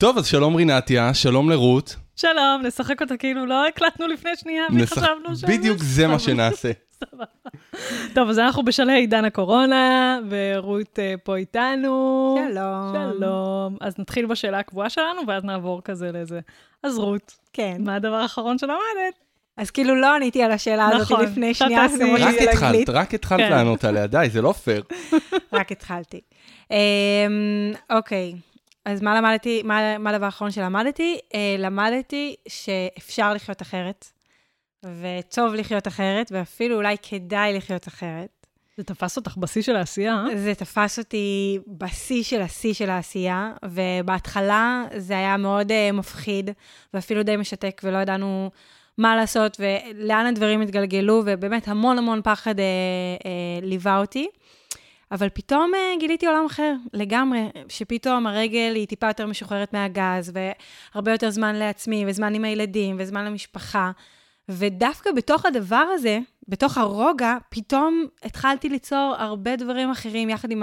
טוב, אז שלום רינתיה, שלום לרות. שלום, נשחק אותה כאילו לא הקלטנו לפני שנייה וחשבנו ש... בדיוק זה מה שנעשה. טוב, אז אנחנו בשלהי עידן הקורונה, ורות uh, פה איתנו. שלום. שלום. אז נתחיל בשאלה הקבועה שלנו, ואז נעבור כזה לזה. אז רות, כן. מה הדבר האחרון שלמדת? אז כאילו לא עניתי על השאלה הזאת נכון, לפני שנייה, תעשי. למרות רק שזה התחלת. רק התחלת כן. לענות עליה, די, זה לא פייר. רק התחלתי. אמ, אוקיי, אז מה למדתי, מה מה הדבר האחרון שלמדתי? אה, למדתי שאפשר לחיות אחרת, וטוב לחיות אחרת, ואפילו אולי כדאי לחיות אחרת. זה תפס אותך בשיא של העשייה, אה? זה תפס אותי בשיא של השיא של העשייה, ובהתחלה זה היה מאוד uh, מפחיד, ואפילו די משתק, ולא ידענו מה לעשות ולאן הדברים התגלגלו, ובאמת המון המון פחד uh, uh, ליווה אותי. אבל פתאום uh, גיליתי עולם אחר, לגמרי, שפתאום הרגל היא טיפה יותר משוחררת מהגז, והרבה יותר זמן לעצמי, וזמן עם הילדים, וזמן למשפחה. ודווקא בתוך הדבר הזה, בתוך הרוגע, פתאום התחלתי ליצור הרבה דברים אחרים יחד עם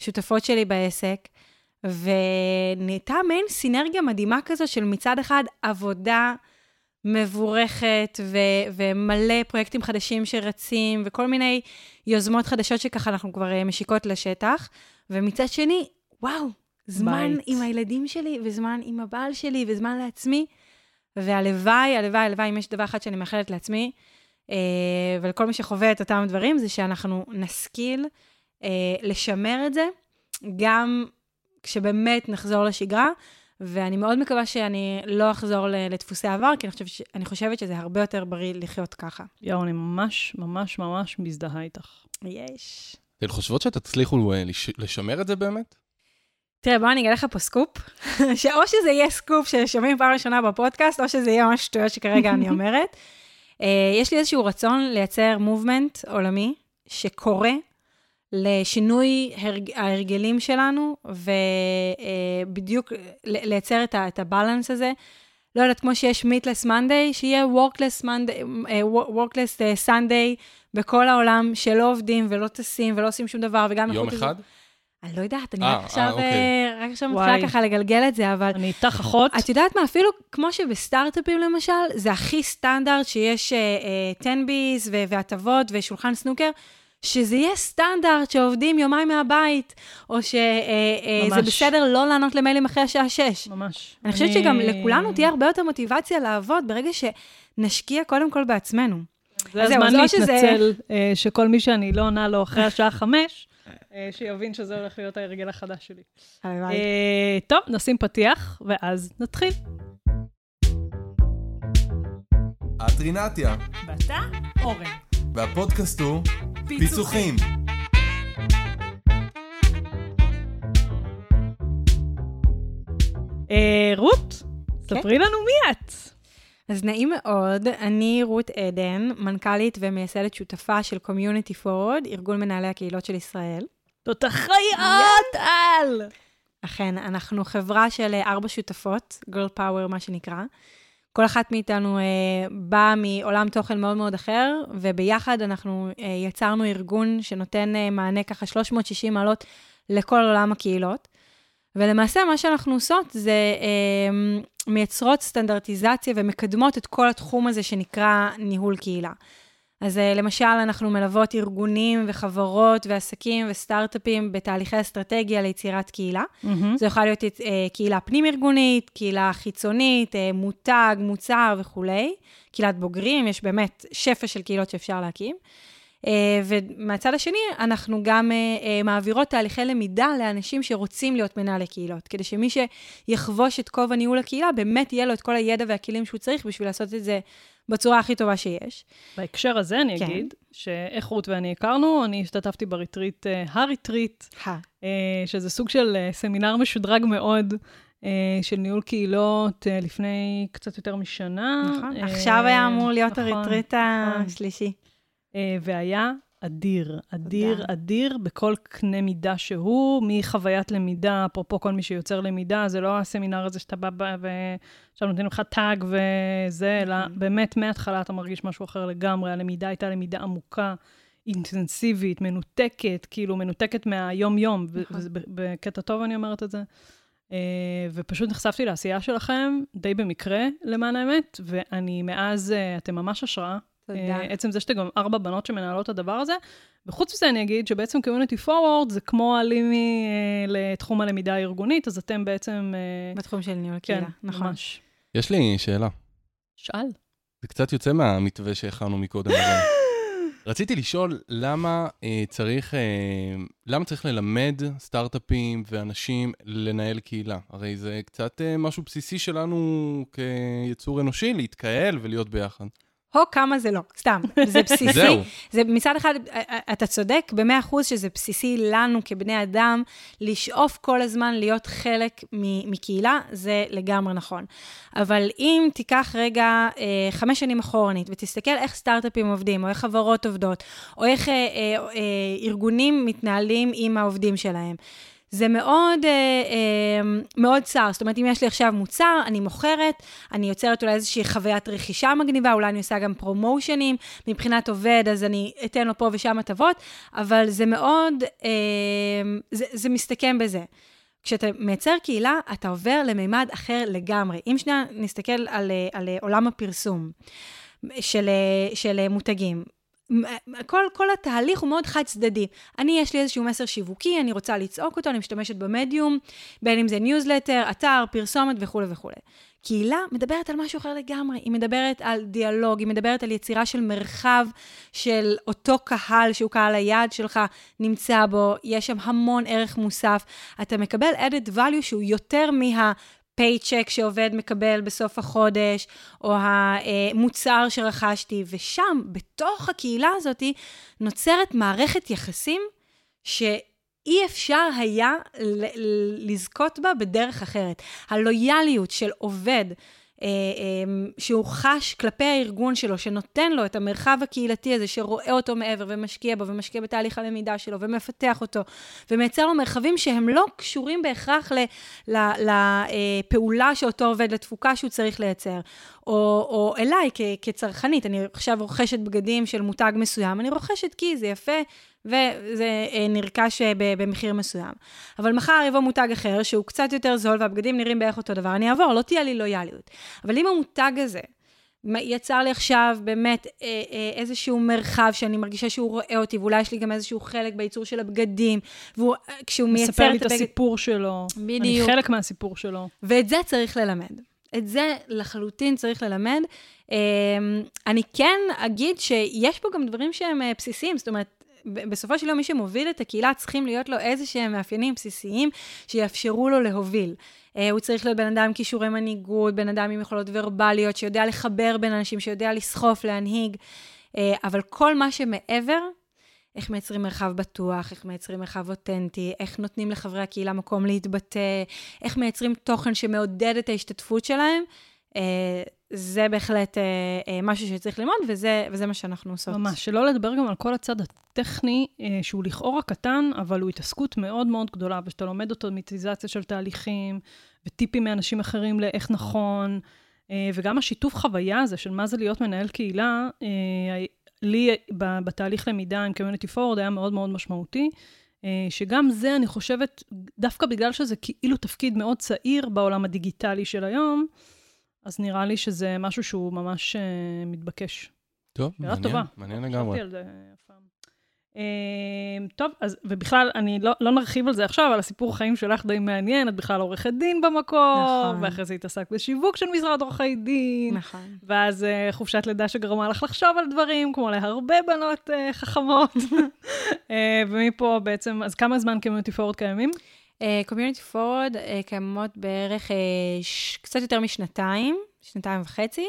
השותפות שלי בעסק, ונהייתה מעין סינרגיה מדהימה כזו של מצד אחד עבודה מבורכת ו- ומלא פרויקטים חדשים שרצים, וכל מיני יוזמות חדשות שככה אנחנו כבר אה, משיקות לשטח, ומצד שני, וואו, זמן בית. עם הילדים שלי, וזמן עם הבעל שלי, וזמן לעצמי. והלוואי, הלוואי, הלוואי, אם יש דבר אחד שאני מאחלת לעצמי, אה, ולכל מי שחווה את אותם דברים, זה שאנחנו נשכיל אה, לשמר את זה, גם כשבאמת נחזור לשגרה, ואני מאוד מקווה שאני לא אחזור לדפוסי עבר, כי אני חושבת, ש... אני חושבת שזה הרבה יותר בריא לחיות ככה. יואו, אני ממש, ממש, ממש מזדהה איתך. יש. אתן חושבות שתצליחו אה, לש- לשמר את זה באמת? תראה, בוא אני אגלה לך פה סקופ, שאו שזה יהיה סקופ ששומעים פעם ראשונה בפודקאסט, או שזה יהיה ממש שטויות שכרגע אני אומרת. אה, יש לי איזשהו רצון לייצר movement עולמי שקורא לשינוי הרג... ההרגלים שלנו, ובדיוק לייצר את, ה... את ה balance הזה. לא יודעת, כמו שיש meatless Monday, שיהיה workless workless Sunday בכל העולם, שלא עובדים ולא טסים ולא עושים שום דבר, וגם... יום אחד? אני לא יודעת, אני אה, רק עכשיו, אה, אוקיי. אה, רק עכשיו. מתחילה ככה לגלגל את זה, אבל אני איתך אחות. את יודעת מה, אפילו כמו שבסטארט-אפים למשל, זה הכי סטנדרט שיש תן ביס והטבות ושולחן סנוקר, שזה יהיה סטנדרט שעובדים יומיים מהבית, או שזה ממש. בסדר לא לענות למיילים אחרי השעה 6. ממש. אני חושבת שגם לכולנו תהיה הרבה יותר מוטיבציה לעבוד ברגע שנשקיע קודם כל בעצמנו. זה הזמן אז או שזה- להתנצל אה, שכל מי שאני לא עונה לו אחרי השעה חמש, אה, שיבין שזה הולך להיות ההרגל החדש שלי. הלוואי. אה, טוב, נשים פתיח, ואז נתחיל. את רינתיה, ואתה, אורן. והפודקאסט הוא פיצוחים. אה, רות, ספרי לנו מי את. אז נעים מאוד, אני רות עדן, מנכ"לית ומייסדת שותפה של Community Forward, ארגון מנהלי הקהילות של ישראל. זאת החיות על! אכן, אנחנו חברה של אה, ארבע שותפות, Girl Power מה שנקרא. כל אחת מאיתנו אה, באה מעולם תוכן מאוד מאוד אחר, וביחד אנחנו אה, יצרנו ארגון שנותן אה, מענה ככה 360 מעלות לכל עולם הקהילות. ולמעשה מה שאנחנו עושות זה אה, מייצרות סטנדרטיזציה ומקדמות את כל התחום הזה שנקרא ניהול קהילה. אז אה, למשל, אנחנו מלוות ארגונים וחברות ועסקים וסטארט-אפים בתהליכי אסטרטגיה ליצירת קהילה. זו יכולה להיות אה, קהילה פנים-ארגונית, קהילה חיצונית, אה, מותג, מוצר וכולי. קהילת בוגרים, יש באמת שפע של קהילות שאפשר להקים. ומהצד השני, אנחנו גם מעבירות תהליכי למידה לאנשים שרוצים להיות מנהלי קהילות, כדי שמי שיחבוש את כובע ניהול הקהילה, באמת יהיה לו את כל הידע והכלים שהוא צריך בשביל לעשות את זה בצורה הכי טובה שיש. בהקשר הזה אני כן. אגיד, שאיך רות ואני הכרנו, אני השתתפתי בריטריט, אה, הריטריט. אה, שזה סוג של אה, סמינר משודרג מאוד. של ניהול קהילות לפני קצת יותר משנה. נכון. עכשיו היה אמור להיות נכון, הריטריט נכון. השלישי. והיה אדיר, אדיר, תודה. אדיר בכל קנה מידה שהוא, מחוויית למידה, אפרופו כל מי שיוצר למידה, זה לא הסמינר הזה שאתה בא ועכשיו נותנים לך טאג וזה, אלא. באמת מההתחלה אתה מרגיש משהו אחר לגמרי, הלמידה הייתה למידה עמוקה, אינטנסיבית, מנותקת, כאילו מנותקת מהיום-יום, נכון. וזה בקטע טוב אני אומרת את זה. אה, ופשוט נחשפתי לעשייה שלכם, די במקרה, למען האמת, ואני מאז, אה, אתם ממש השראה. תודה. אה, עצם זה שאתם גם ארבע בנות שמנהלות את הדבר הזה. וחוץ מזה אני אגיד שבעצם Community Forward זה כמו הלימי אה, לתחום הלמידה הארגונית, אז אתם בעצם... אה, בתחום של ניהול כן, קהילה, נכון. ממש. יש לי שאלה. שאל. זה קצת יוצא מהמתווה שהכנו מקודם. רציתי לשאול למה אה, צריך, אה, למה צריך ללמד סטארט-אפים ואנשים לנהל קהילה? הרי זה קצת אה, משהו בסיסי שלנו כיצור אנושי, להתקהל ולהיות ביחד. הו, כמה זה לא, סתם, זה בסיסי. זהו. זה מצד אחד, אתה צודק במאה אחוז שזה בסיסי לנו כבני אדם, לשאוף כל הזמן להיות חלק מקהילה, זה לגמרי נכון. אבל אם תיקח רגע אה, חמש שנים אחורנית ותסתכל איך סטארט-אפים עובדים, או איך חברות עובדות, או איך אה, אה, אה, ארגונים מתנהלים עם העובדים שלהם. זה מאוד, אה, אה, מאוד צר. זאת אומרת, אם יש לי עכשיו מוצר, אני מוכרת, אני יוצרת אולי איזושהי חוויית רכישה מגניבה, אולי אני עושה גם פרומושנים, מבחינת עובד, אז אני אתן לו פה ושם הטבות, אבל זה מאוד, אה, זה, זה מסתכם בזה. כשאתה מייצר קהילה, אתה עובר למימד אחר לגמרי. אם שנייה נסתכל על, אה, על עולם הפרסום של, אה, של מותגים, כל, כל התהליך הוא מאוד חד צדדי. אני, יש לי איזשהו מסר שיווקי, אני רוצה לצעוק אותו, אני משתמשת במדיום, בין אם זה ניוזלטר, אתר, פרסומת וכולי וכולי. קהילה מדברת על משהו אחר לגמרי, היא מדברת על דיאלוג, היא מדברת על יצירה של מרחב של אותו קהל שהוא קהל היעד שלך נמצא בו, יש שם המון ערך מוסף. אתה מקבל added value שהוא יותר מה... פייצ'ק שעובד מקבל בסוף החודש, או המוצר שרכשתי, ושם, בתוך הקהילה הזאת, נוצרת מערכת יחסים שאי אפשר היה לזכות בה בדרך אחרת. הלויאליות של עובד שהוא חש כלפי הארגון שלו, שנותן לו את המרחב הקהילתי הזה, שרואה אותו מעבר ומשקיע בו, ומשקיע בתהליך הלמידה שלו, ומפתח אותו, ומייצר לו מרחבים שהם לא קשורים בהכרח לפעולה שאותו עובד, לתפוקה שהוא צריך לייצר, או, או אליי כ, כצרכנית, אני עכשיו רוכשת בגדים של מותג מסוים, אני רוכשת כי זה יפה, וזה אה, נרכש אה, במחיר מסוים. אבל מחר יבוא מותג אחר, שהוא קצת יותר זול, והבגדים נראים בערך אותו דבר, אני אעבור, לא תהיה לי לויאליות. אבל אם המותג הזה יצר לי עכשיו באמת אה, איזשהו מרחב שאני מרגישה שהוא רואה אותי, ואולי יש לי גם איזשהו חלק בייצור של הבגדים, וכשהוא מייצר את הבגד... מספר לי את הסיפור שלו. בדיוק. אני חלק מהסיפור שלו. ואת זה צריך ללמד. את זה לחלוטין צריך ללמד. אני כן אגיד שיש פה גם דברים שהם בסיסיים, זאת אומרת, בסופו של יום, מי שמוביל את הקהילה, צריכים להיות לו איזה שהם מאפיינים בסיסיים שיאפשרו לו להוביל. Uh, הוא צריך להיות בן אדם עם כישורי מנהיגות, בן אדם עם יכולות ורבליות, שיודע לחבר בין אנשים, שיודע לסחוף, להנהיג. Uh, אבל כל מה שמעבר, איך מייצרים מרחב בטוח, איך מייצרים מרחב אותנטי, איך נותנים לחברי הקהילה מקום להתבטא, איך מייצרים תוכן שמעודד את ההשתתפות שלהם, זה בהחלט אה, אה, משהו שצריך ללמוד, וזה, וזה מה שאנחנו עושות. ממש, שלא לדבר גם על כל הצד הטכני, אה, שהוא לכאורה קטן, אבל הוא התעסקות מאוד מאוד גדולה, ושאתה לומד אוטומיטיזציה של תהליכים, וטיפים מאנשים אחרים לאיך נכון, אה, וגם השיתוף חוויה הזה של מה זה להיות מנהל קהילה, אה, לי בתהליך למידה עם Community Forward היה מאוד מאוד משמעותי. אה, שגם זה, אני חושבת, דווקא בגלל שזה כאילו תפקיד מאוד צעיר בעולם הדיגיטלי של היום, אז נראה לי שזה משהו שהוא ממש uh, מתבקש. טוב, מעניין, טובה. מעניין לגמרי. Uh, טוב, אז, ובכלל, אני לא, לא נרחיב על זה עכשיו, אבל הסיפור החיים שלך די מעניין, את בכלל עורכת דין במקור, נכון. ואחרי זה התעסקת בשיווק של משרד עורכי דין. נכון. ואז uh, חופשת לידה שגרמה לך לחשוב על דברים, כמו להרבה בנות uh, חכמות. uh, ומפה בעצם, אז כמה זמן Community Forward קיימים? Community uh, Forward uh, קיימות בערך uh, ש... קצת יותר משנתיים, שנתיים וחצי,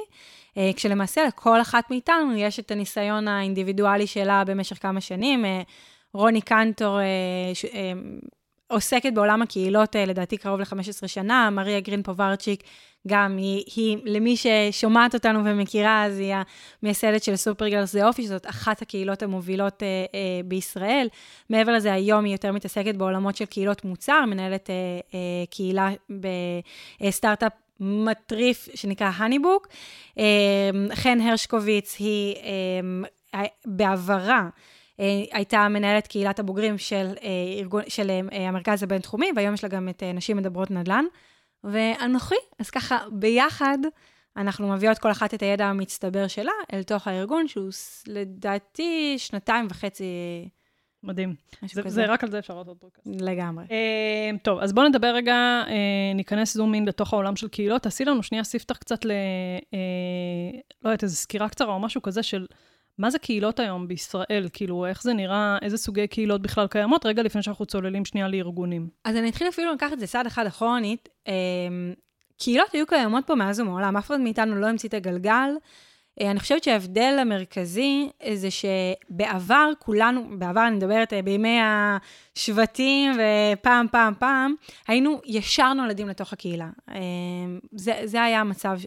uh, כשלמעשה לכל אחת מאיתנו יש את הניסיון האינדיבידואלי שלה במשך כמה שנים. Uh, רוני קנטור uh, ש... uh, עוסקת בעולם הקהילות, uh, לדעתי קרוב ל-15 שנה, מריה גרין פוברצ'יק גם היא, היא, למי ששומעת אותנו ומכירה, אז היא המייסדת של Supergirls זה אופי, שזאת אחת הקהילות המובילות אה, אה, בישראל. מעבר לזה, היום היא יותר מתעסקת בעולמות של קהילות מוצר, מנהלת אה, אה, קהילה בסטארט-אפ מטריף שנקרא הניבוק. אה, חן הרשקוביץ היא אה, בעברה. אה, הייתה מנהלת קהילת הבוגרים של, אה, ארגון, של אה, המרכז הבינתחומי, והיום יש לה גם את נשים מדברות נדל"ן. ואנוכי, אז ככה, ביחד, אנחנו מביאות כל אחת את הידע המצטבר שלה אל תוך הארגון, שהוא לדעתי שנתיים וחצי, מדהים. זה, כזה. זה רק על זה אפשר לעשות פודקאסט. לגמרי. אה, טוב, אז בואו נדבר רגע, אה, ניכנס זום אין לתוך העולם של קהילות. תעשי לנו שנייה ספתח קצת ל... אה, לא יודעת, איזו סקירה קצרה או משהו כזה של מה זה קהילות היום בישראל? כאילו, איך זה נראה, איזה סוגי קהילות בכלל קיימות, רגע לפני שאנחנו צוללים שנייה לארגונים. אז אני אתחיל אפילו לקחת את זה צעד אחד אחורנית. אה, קהילות היו קיימות פה מאז ומעולם, אף אחד מאיתנו לא המציא את הגלגל. אה, אני חושבת שההבדל המרכזי אה, זה שבעבר כולנו, בעבר אני מדברת אה, בימי השבטים ופעם, פעם, פעם, היינו ישר נולדים לתוך הקהילה. זה, זה היה המצב,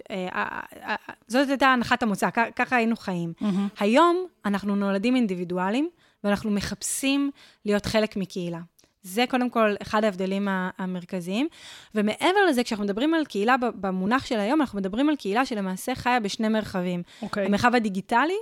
זאת הייתה הנחת המוצא, ככה היינו חיים. היום אנחנו נולדים אינדיבידואלים, ואנחנו מחפשים להיות חלק מקהילה. זה קודם כל אחד ההבדלים המרכזיים. ומעבר לזה, כשאנחנו מדברים על קהילה במונח של היום, אנחנו מדברים על קהילה שלמעשה חיה בשני מרחבים. אוקיי. המרחב הדיגיטלי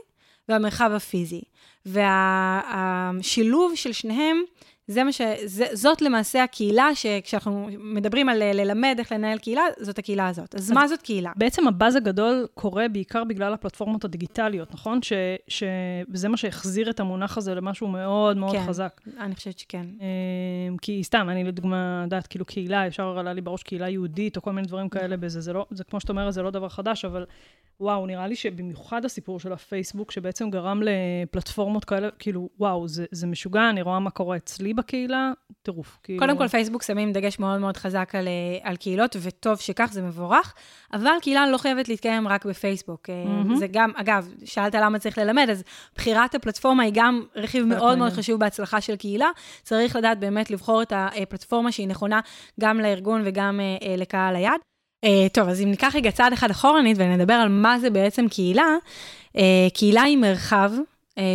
והמרחב הפיזי. והשילוב של שניהם, זה מה ש... זה, זאת למעשה הקהילה שכשאנחנו מדברים על אה, ללמד איך לנהל קהילה, זאת הקהילה הזאת. אז, אז מה זאת קהילה? בעצם הבאז הגדול קורה בעיקר בגלל הפלטפורמות הדיגיטליות, נכון? ש, שזה מה שהחזיר את המונח הזה למשהו מאוד מאוד כן. חזק. אני חושבת שכן. אמ, כי סתם, אני לדוגמה, יודעת, כאילו קהילה, ישר עלה לי בראש קהילה יהודית, או כל מיני דברים כאלה בזה, זה לא, זה כמו שאת אומרת, זה לא דבר חדש, אבל וואו, נראה לי שבמיוחד הסיפור של הפייסבוק, שבעצם גרם לפלטפורמות כאלה, כאילו, וואו, זה, זה משוגע, אני רואה מה קורה אצלי בקהילה, טירוף. כאילו... קודם כל, פייסבוק שמים דגש מאוד מאוד חזק על, אה, על קהילות, וטוב שכך, זה מבורך, אבל קהילה לא חייבת להתקיים רק בפייסבוק. מהמם. זה גם, אגב, שאלת למה צריך ללמד, אז בחירת הפלטפורמה היא גם רכיב מאוד מאוד. חשוב בהצלחה של קהילה. צריך לדעת באמת לבחור את הפלטפורמה שהיא נכונה גם לארגון וגם אה, לקהל היד. טוב, אז אם ניקח רגע צעד אחד אחורנית ונדבר על מה זה בעצם קהילה, קהילה היא מרחב אה,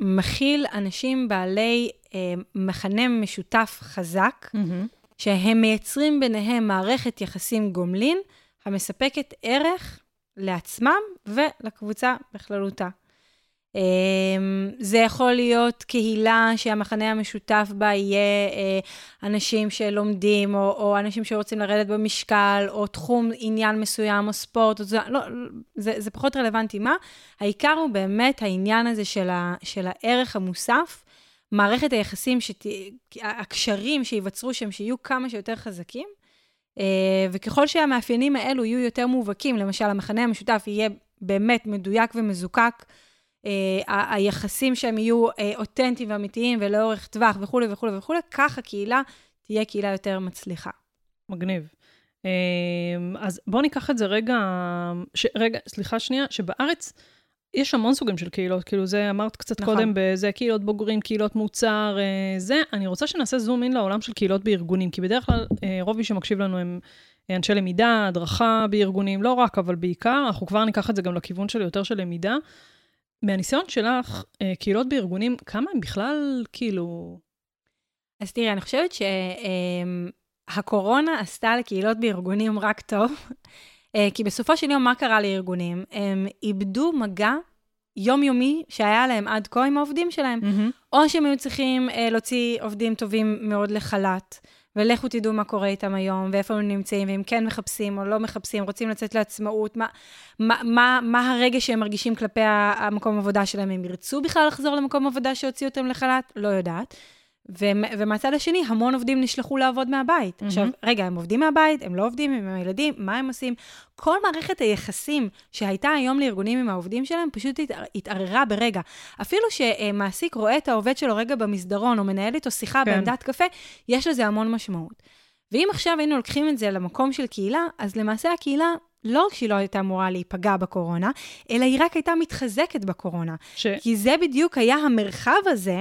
שמכיל אנשים בעלי אה, מכנה משותף חזק, מהמם. שהם מייצרים ביניהם מערכת יחסים גומלין המספקת ערך לעצמם ולקבוצה בכללותה. אמ, זה יכול להיות קהילה שהמחנה המשותף בה יהיה אה, אנשים שלומדים, או, או אנשים שרוצים לרדת במשקל, או תחום עניין מסוים, או ספורט, או זה, לא, זה, זה פחות רלוונטי מה. העיקר הוא באמת העניין הזה של, ה, של הערך המוסף, מערכת היחסים, שת, הקשרים שייווצרו שם, שיהיו כמה שיותר חזקים. אה, וככל שהמאפיינים האלו יהיו יותר מובהקים, למשל, המחנה המשותף יהיה באמת מדויק ומזוקק, ה- היחסים שהם יהיו אה, אותנטיים ואמיתיים ולאורך טווח וכולי וכולי וכולי, כך הקהילה תהיה קהילה יותר מצליחה. מגניב. אמ, אז בואו ניקח את זה רגע, ש, רגע, סליחה שנייה, שבארץ יש המון סוגים של קהילות, כאילו זה אמרת קצת נכון. קודם, בזה קהילות בוגרים, קהילות מוצר, אה, זה, אני רוצה שנעשה זום אין לעולם של קהילות בארגונים, כי בדרך כלל אה, רוב מי שמקשיב לנו הם אנשי למידה, הדרכה בארגונים, לא רק, אבל בעיקר, אנחנו כבר ניקח את זה גם לכיוון של יותר של למידה. מהניסיון שלך, אה, קהילות בארגונים, כמה הם בכלל, כאילו, אז תראי, אני חושבת שהקורונה עשתה לקהילות בארגונים רק טוב, אה, כי בסופו של יום, מה קרה לארגונים? הם איבדו מגע יומיומי שהיה להם עד כה עם העובדים שלהם. או שהם היו צריכים אה, להוציא עובדים טובים מאוד לחל"ת, ולכו תדעו מה קורה איתם היום, ואיפה הם נמצאים, ואם כן מחפשים או לא מחפשים, רוצים לצאת לעצמאות, מה, מה, מה, מה הרגע שהם מרגישים כלפי המקום עבודה שלהם, הם ירצו בכלל לחזור למקום עבודה שהוציא אותם לחל"ת? לא יודעת. ומ- ומהצד השני, המון עובדים נשלחו לעבוד מהבית. מהמם. עכשיו, רגע, הם עובדים מהבית, הם לא עובדים עם הילדים, מה הם עושים? כל מערכת היחסים שהייתה היום לארגונים עם העובדים שלהם, פשוט התער- התערערה ברגע. אפילו שמעסיק רואה את העובד שלו רגע במסדרון, או מנהל איתו שיחה כן. בעמדת קפה, יש לזה המון משמעות. ואם עכשיו היינו לוקחים את זה למקום של קהילה, אז למעשה הקהילה, לא רק שהיא לא הייתה אמורה להיפגע בקורונה, אלא היא רק הייתה מתחזקת בקורונה. ש... כי זה בדיוק היה המרחב הזה.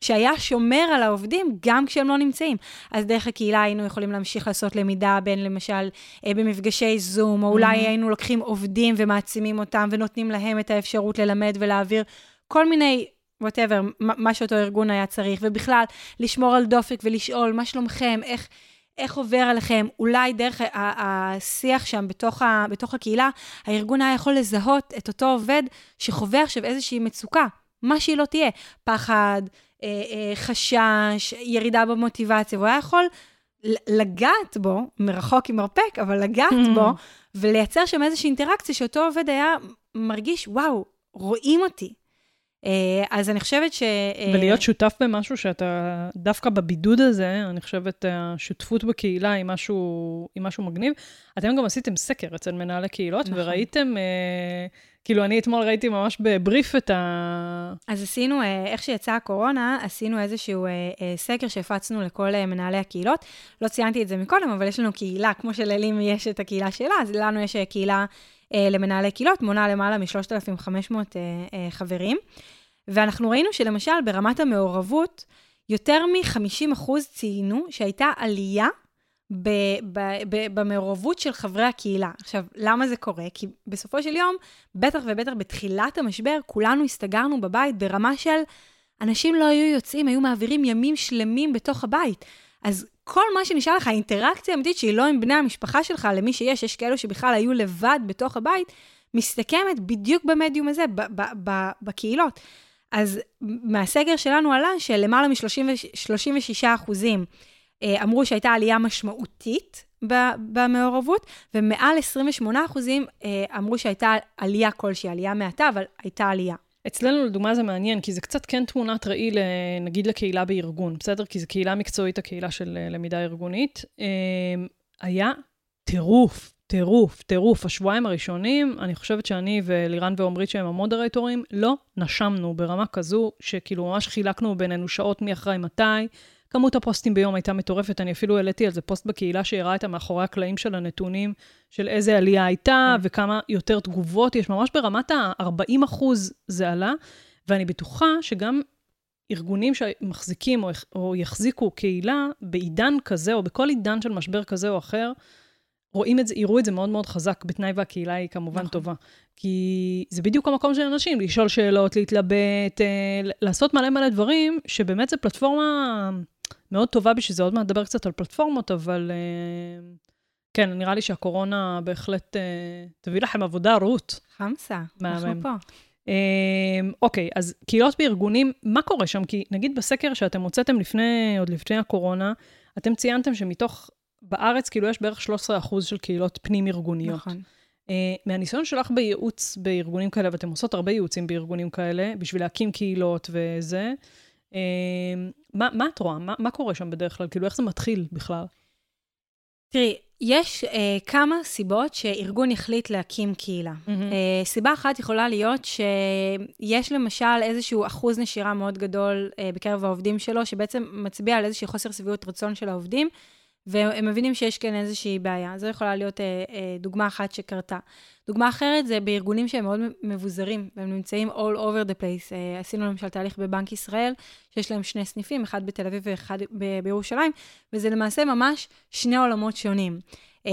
שהיה שומר על העובדים גם כשהם לא נמצאים. אז דרך הקהילה היינו יכולים להמשיך לעשות למידה בין למשל אה, במפגשי זום, או אולי Mhm. היינו לוקחים עובדים ומעצימים אותם ונותנים להם את האפשרות ללמד ולהעביר כל מיני, וואטאבר, מה שאותו ארגון היה צריך, ובכלל, לשמור על דופק ולשאול, מה שלומכם, איך... איך עובר עליכם, אולי דרך השיח שם בתוך, ה, בתוך הקהילה, הארגון היה יכול לזהות את אותו עובד שחווה עכשיו איזושהי מצוקה. מה שהיא לא תהיה. פחד, חשש, ירידה במוטיבציה, והוא היה יכול לגעת בו, מרחוק עם מרפק, אבל לגעת בו, ולייצר שם איזושהי אינטראקציה שאותו עובד היה מרגיש, וואו, רואים אותי. אה, אז אני חושבת ש... אה, ולהיות שותף במשהו שאתה, דווקא בבידוד הזה, אני חושבת, השותפות בקהילה היא משהו, היא משהו מגניב. אתם גם עשיתם סקר אצל מנהלי קהילות, נכון. וראיתם, אה, כאילו, אני אתמול ראיתי ממש בבריף את ה... אז עשינו, איך שיצאה הקורונה, עשינו איזשהו סקר שהפצנו לכל מנהלי הקהילות. לא ציינתי את זה מקודם, אבל יש לנו קהילה, כמו שללים יש את הקהילה שלה, אז לנו יש קהילה למנהלי קהילות, מונה למעלה מ-3,500 חברים. ואנחנו ראינו שלמשל ברמת המעורבות, יותר מ-50% ציינו שהייתה עלייה ב- ב- ב- במעורבות של חברי הקהילה. עכשיו, למה זה קורה? כי בסופו של יום, בטח ובטח בתחילת המשבר, כולנו הסתגרנו בבית ברמה של אנשים לא היו יוצאים, היו מעבירים ימים שלמים בתוך הבית. אז כל מה שנשאר לך, האינטראקציה האמיתית שהיא לא עם בני המשפחה שלך, למי שיש, יש כאלו שבכלל היו לבד בתוך הבית, מסתכמת בדיוק במדיום הזה, ב- ב- ב- בקהילות. אז מהסגר שלנו עלה שלמעלה מ-36 אחוזים אמרו שהייתה עלייה משמעותית במעורבות, ומעל 28 אחוזים אה, אמרו שהייתה עלייה כלשהי, עלייה מעטה, אבל הייתה עלייה. אצלנו, לדוגמה, זה מעניין, כי זה קצת כן תמונת ראי, נגיד, לקהילה בארגון, בסדר? כי זו קהילה מקצועית, הקהילה של אה, למידה ארגונית. היה טירוף טירוף, טירוף. השבועיים הראשונים, אני חושבת שאני ולירן ועומרית, שהם המודרטורים, לא נשמנו ברמה כזו, שכאילו ממש חילקנו בינינו שעות מי אחראי מתי. כמות הפוסטים ביום הייתה מטורפת, אני אפילו העליתי על זה פוסט בקהילה שהראה את המאחורי הקלעים של הנתונים, של איזה עלייה הייתה כן. וכמה יותר תגובות יש. ממש ברמת ה-40 אחוז זה עלה, ואני בטוחה שגם ארגונים שמחזיקים או, או יחזיקו קהילה בעידן כזה, או בכל עידן של משבר כזה או אחר, רואים את זה, יראו את זה מאוד מאוד חזק, בתנאי והקהילה היא כמובן נכון. טובה. כי זה בדיוק המקום של אנשים, לשאול שאלות, להתלבט, אה, לעשות מלא מלא דברים, שבאמת זו פלטפורמה מאוד טובה בשביל זה. עוד מעט נדבר קצת על פלטפורמות, אבל אה, כן, נראה לי שהקורונה בהחלט אה, תביא לכם עבודה, רות. חמסה, אנחנו פה. אוקיי, אז קהילות בארגונים, מה קורה שם? כי נגיד בסקר שאתם הוצאתם לפני, עוד לפני הקורונה, אתם ציינתם שמתוך בארץ כאילו יש בערך 13% של קהילות פנים-ארגוניות. נכון. Uh, מהניסיון שלך בייעוץ בארגונים כאלה, ואתם עושות הרבה ייעוצים בארגונים כאלה, בשביל להקים קהילות וזה, uh, מה, מה את רואה? מה, מה קורה שם בדרך כלל? כאילו, איך זה מתחיל בכלל? תראי, יש uh, כמה סיבות שארגון החליט להקים קהילה. Mm-hmm. Uh, סיבה אחת יכולה להיות שיש למשל איזשהו אחוז נשירה מאוד גדול uh, בקרב העובדים שלו, שבעצם מצביע על איזשהו חוסר שביעות רצון של העובדים, והם מבינים שיש כאן איזושהי בעיה. זו יכולה להיות אה, אה, דוגמה אחת שקרתה. דוגמה אחרת זה בארגונים שהם מאוד מבוזרים, והם נמצאים all over the place. אה, עשינו למשל תהליך בבנק ישראל, שיש להם שני סניפים, אחד בתל אביב ואחד ב- בירושלים, וזה למעשה ממש שני עולמות שונים. אה,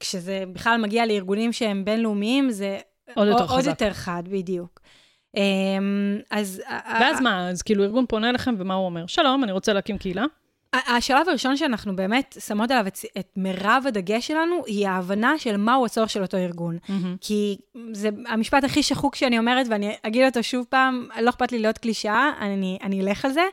כשזה בכלל מגיע לארגונים שהם בינלאומיים, זה עוד יותר. עוד יותר חד, בדיוק. אה, אז... ואז מה, אז כאילו ארגון פונה אליכם ומה הוא אומר? שלום, אני רוצה להקים קהילה. השלב הראשון שאנחנו באמת שמות עליו את, את מירב הדגש שלנו, היא ההבנה של מהו הצורך של אותו ארגון. Mm-hmm. כי זה המשפט הכי שחוק שאני אומרת, ואני אגיד אותו שוב פעם, לא אכפת לי להיות קלישאה, אני, אני אלך על זה.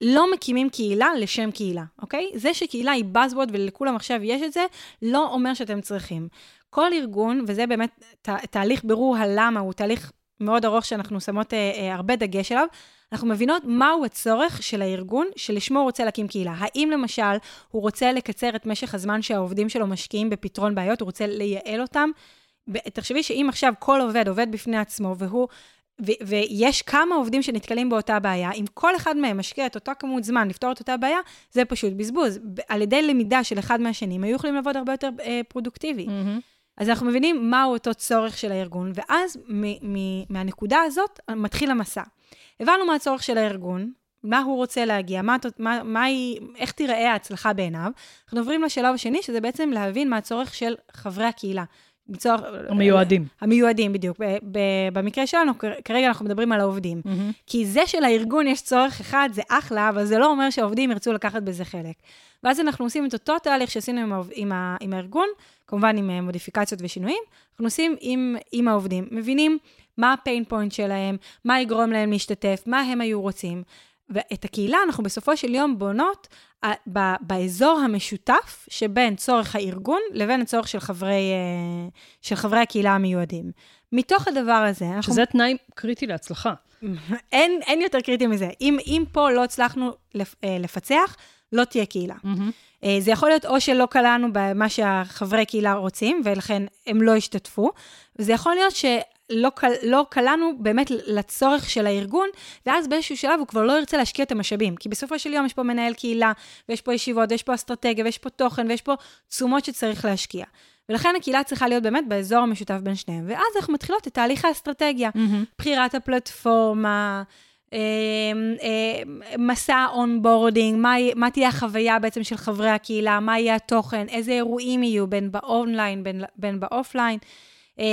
לא מקימים קהילה לשם קהילה, אוקיי? זה שקהילה היא buzzword ולכולם עכשיו יש את זה, לא אומר שאתם צריכים. כל ארגון, וזה באמת תה, תהליך בירור הלמה, הוא תהליך מאוד ארוך שאנחנו שמות אה, אה, הרבה דגש עליו, אנחנו מבינות מהו הצורך של הארגון שלשמו הוא רוצה להקים קהילה. האם למשל הוא רוצה לקצר את משך הזמן שהעובדים שלו משקיעים בפתרון בעיות, הוא רוצה לייעל אותם? תחשבי שאם עכשיו כל עובד עובד בפני עצמו והוא... ו- ויש כמה עובדים שנתקלים באותה בעיה, אם כל אחד מהם משקיע את אותה כמות זמן לפתור את אותה בעיה, זה פשוט בזבוז. על ידי למידה של אחד מהשני, הם היו יכולים לעבוד הרבה יותר אה, פרודוקטיבי. Mm-hmm. אז אנחנו מבינים מהו אותו צורך של הארגון, ואז מ- מ- מהנקודה הזאת מתחיל המסע. הבנו מה הצורך של הארגון, מה הוא רוצה להגיע, מה, מה, מה היא, איך תיראה ההצלחה בעיניו. אנחנו עוברים לשלב השני, שזה בעצם להבין מה הצורך של חברי הקהילה. מצורך... המיועדים. המיועדים, בדיוק. ב, ב, במקרה שלנו, כרגע אנחנו מדברים על העובדים. Mm-hmm. כי זה שלארגון יש צורך אחד, זה אחלה, אבל זה לא אומר שהעובדים ירצו לקחת בזה חלק. ואז אנחנו עושים את אותו תהליך שעשינו עם, עם, עם הארגון, כמובן עם אה, מודיפיקציות ושינויים, אנחנו עושים עם, עם העובדים, מבינים מה הפיין פוינט שלהם, מה יגרום להם להשתתף, מה הם היו רוצים. ואת הקהילה אנחנו בסופו של יום בונות אה, באזור המשותף שבין צורך הארגון לבין הצורך של חברי, אה, של חברי הקהילה המיועדים. מתוך הדבר הזה, אנחנו... שזה תנאי קריטי להצלחה. אין, אין יותר קריטי מזה. אם, אם פה לא הצלחנו לפ, לפצח, לא תהיה קהילה. Mm-hmm. זה יכול להיות או שלא קלענו במה שהחברי קהילה רוצים, ולכן הם לא השתתפו, וזה יכול להיות שלא קל, לא קלענו באמת לצורך של הארגון, ואז באיזשהו שלב הוא כבר לא ירצה להשקיע את המשאבים. כי בסופו של יום יש פה מנהל קהילה, ויש פה ישיבות, ויש פה אסטרטגיה, ויש פה תוכן, ויש פה תשומות שצריך להשקיע. ולכן הקהילה צריכה להיות באמת באזור המשותף בין שניהם. ואז אנחנו מתחילות את תהליך האסטרטגיה, Mm-hmm. בחירת הפלטפורמה, אה, אה, מסע onboarding, מה, מה תהיה החוויה בעצם של חברי הקהילה, מה יהיה התוכן, איזה אירועים יהיו, בין באונליין, בין, בין באופליין. אה,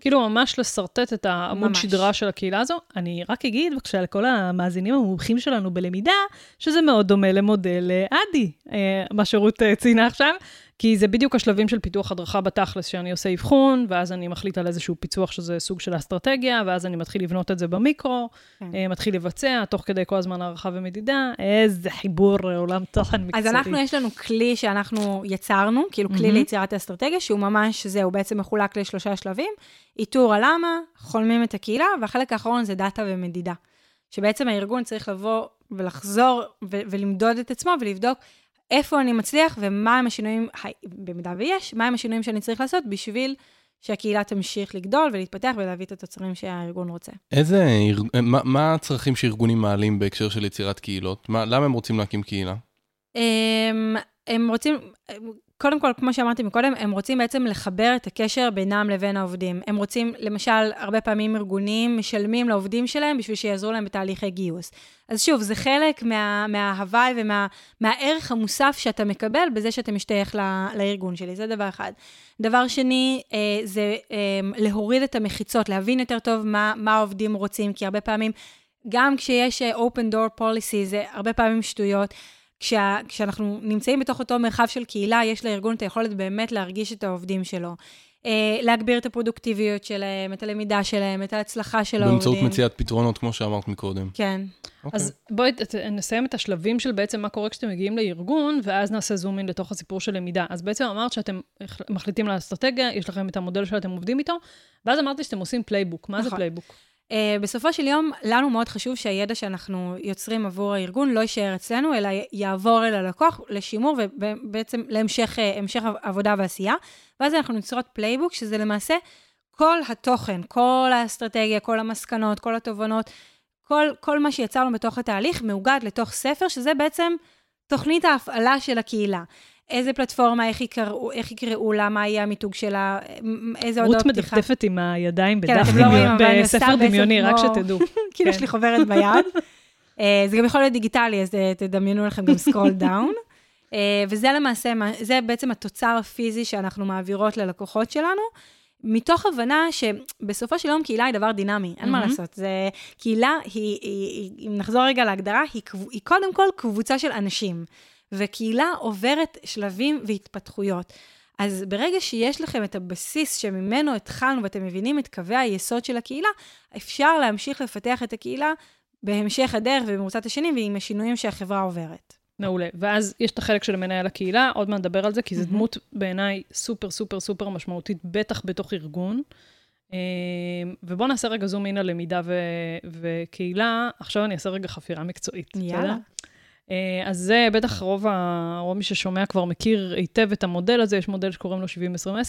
כאילו ממש לשרטט את העמוד ממש. שדרה של הקהילה הזו. אני רק אגיד בבקשה לכל המאזינים המומחים שלנו בלמידה, שזה מאוד דומה למודל אה, אדי, אה, מה שרות אה, ציינה עכשיו, כי זה בדיוק השלבים של פיתוח הדרכה בתכלס, שאני עושה אבחון, ואז אני מחליט על איזשהו פיצוח שזה סוג של אסטרטגיה, ואז אני מתחיל לבנות את זה במיקרו, כן. אה, מתחיל לבצע, תוך כדי כל הזמן הערכה ומדידה, איזה חיבור עולם תוכן מקצועי. אז אנחנו, יש לנו כלי שאנחנו יצרנו, כאילו כלי מהמם. ליצירת האסטרטגיה, שהוא ממש, זהו, בעצם מחולק לשלושה שלבים. איתור הלמה, חולמים את הקהילה, והחלק האחרון זה דאטה ומדידה. שבעצם הארגון צריך לבוא ולחזור ו- ולמדוד את עצמו ולבדוק איפה אני מצליח ומה הם השינויים, במידה ויש, מה הם השינויים שאני צריך לעשות בשביל שהקהילה תמשיך לגדול ולהתפתח ולהביא את התוצרים שהארגון רוצה. איזה, מה, מה הצרכים שארגונים מעלים בהקשר של יצירת קהילות? מה, למה הם רוצים להקים קהילה? הם, הם רוצים, קודם כל, כמו שאמרתי מקודם, הם רוצים בעצם לחבר את הקשר בינם לבין העובדים. הם רוצים, למשל, הרבה פעמים ארגונים משלמים לעובדים שלהם בשביל שיעזרו להם בתהליכי גיוס. אז שוב, זה חלק מה, מההוואי ומהערך המוסף שאתה מקבל בזה שאתה משתייך ל, לארגון שלי, זה דבר אחד. דבר שני, אה, זה אה, להוריד את המחיצות, להבין יותר טוב מה, מה העובדים רוצים, כי הרבה פעמים, גם כשיש אה, open door policy, זה הרבה פעמים שטויות. כשה, כשאנחנו נמצאים בתוך אותו מרחב של קהילה, יש לארגון את היכולת באמת להרגיש את העובדים שלו. אה, להגביר את הפרודוקטיביות שלהם, את הלמידה שלהם, את ההצלחה של העובדים. באמצעות מציאת פתרונות, כמו שאמרת מקודם. כן. אוקיי. אז בואי נסיים את השלבים של בעצם מה קורה כשאתם מגיעים לארגון, ואז נעשה זום אין לתוך הסיפור של למידה. אז בעצם אמרת שאתם מחליטים על יש לכם את המודל שאתם עובדים איתו, ואז אמרתי שאתם עושים playbook. מה זה נכון. playbook? Uh, בסופו של יום, לנו מאוד חשוב שהידע שאנחנו יוצרים עבור הארגון לא יישאר אצלנו, אלא יעבור אל הלקוח לשימור ובעצם להמשך uh, המשך עבודה ועשייה. ואז אנחנו יוצרות playbook, שזה למעשה כל התוכן, כל האסטרטגיה, כל המסקנות, כל התובנות, כל, כל מה שיצרנו בתוך התהליך מאוגד לתוך ספר, שזה בעצם תוכנית ההפעלה של הקהילה. איזה פלטפורמה, איך יקראו, איך יקראו לה, מה יהיה המיתוג שלה, איזה הודעות רות פתיחה. מדפדפת עם הידיים כן, בדף לא רואים, דמיון, בספר דמיוני, רק שתדעו. כאילו כן. יש לי חוברת ביד. אה, זה גם יכול להיות דיגיטלי, אז אה, תדמיינו לכם גם scroll down. וזה למעשה, מה- זה בעצם התוצר הפיזי שאנחנו מעבירות ללקוחות שלנו, מתוך הבנה שבסופו של יום קהילה היא דבר דינמי, אין מה מהמם. לעשות. זה, קהילה היא, היא, היא, אם נחזור רגע להגדרה, היא, היא קודם כל קבוצה של אנשים, וקהילה עוברת שלבים והתפתחויות. אז ברגע שיש לכם את הבסיס שממנו התחלנו ואתם מבינים את קווי היסוד של הקהילה, אפשר להמשיך לפתח את הקהילה בהמשך הדרך ובמרוצת השנים ועם השינויים שהחברה עוברת. מעולה. ואז יש את החלק של מנהל הקהילה, עוד מעט נדבר על זה, כי זו. דמות בעיניי סופר סופר סופר משמעותית, בטח בתוך ארגון. אה, ובואו נעשה רגע זום אין על למידה ו- וקהילה. עכשיו אני אעשה רגע חפירה מקצועית. יאללה. בסדר? אה, אז זה בטח רוב, ה... רוב מי ששומע כבר מכיר היטב את המודל הזה, יש מודל שקוראים לו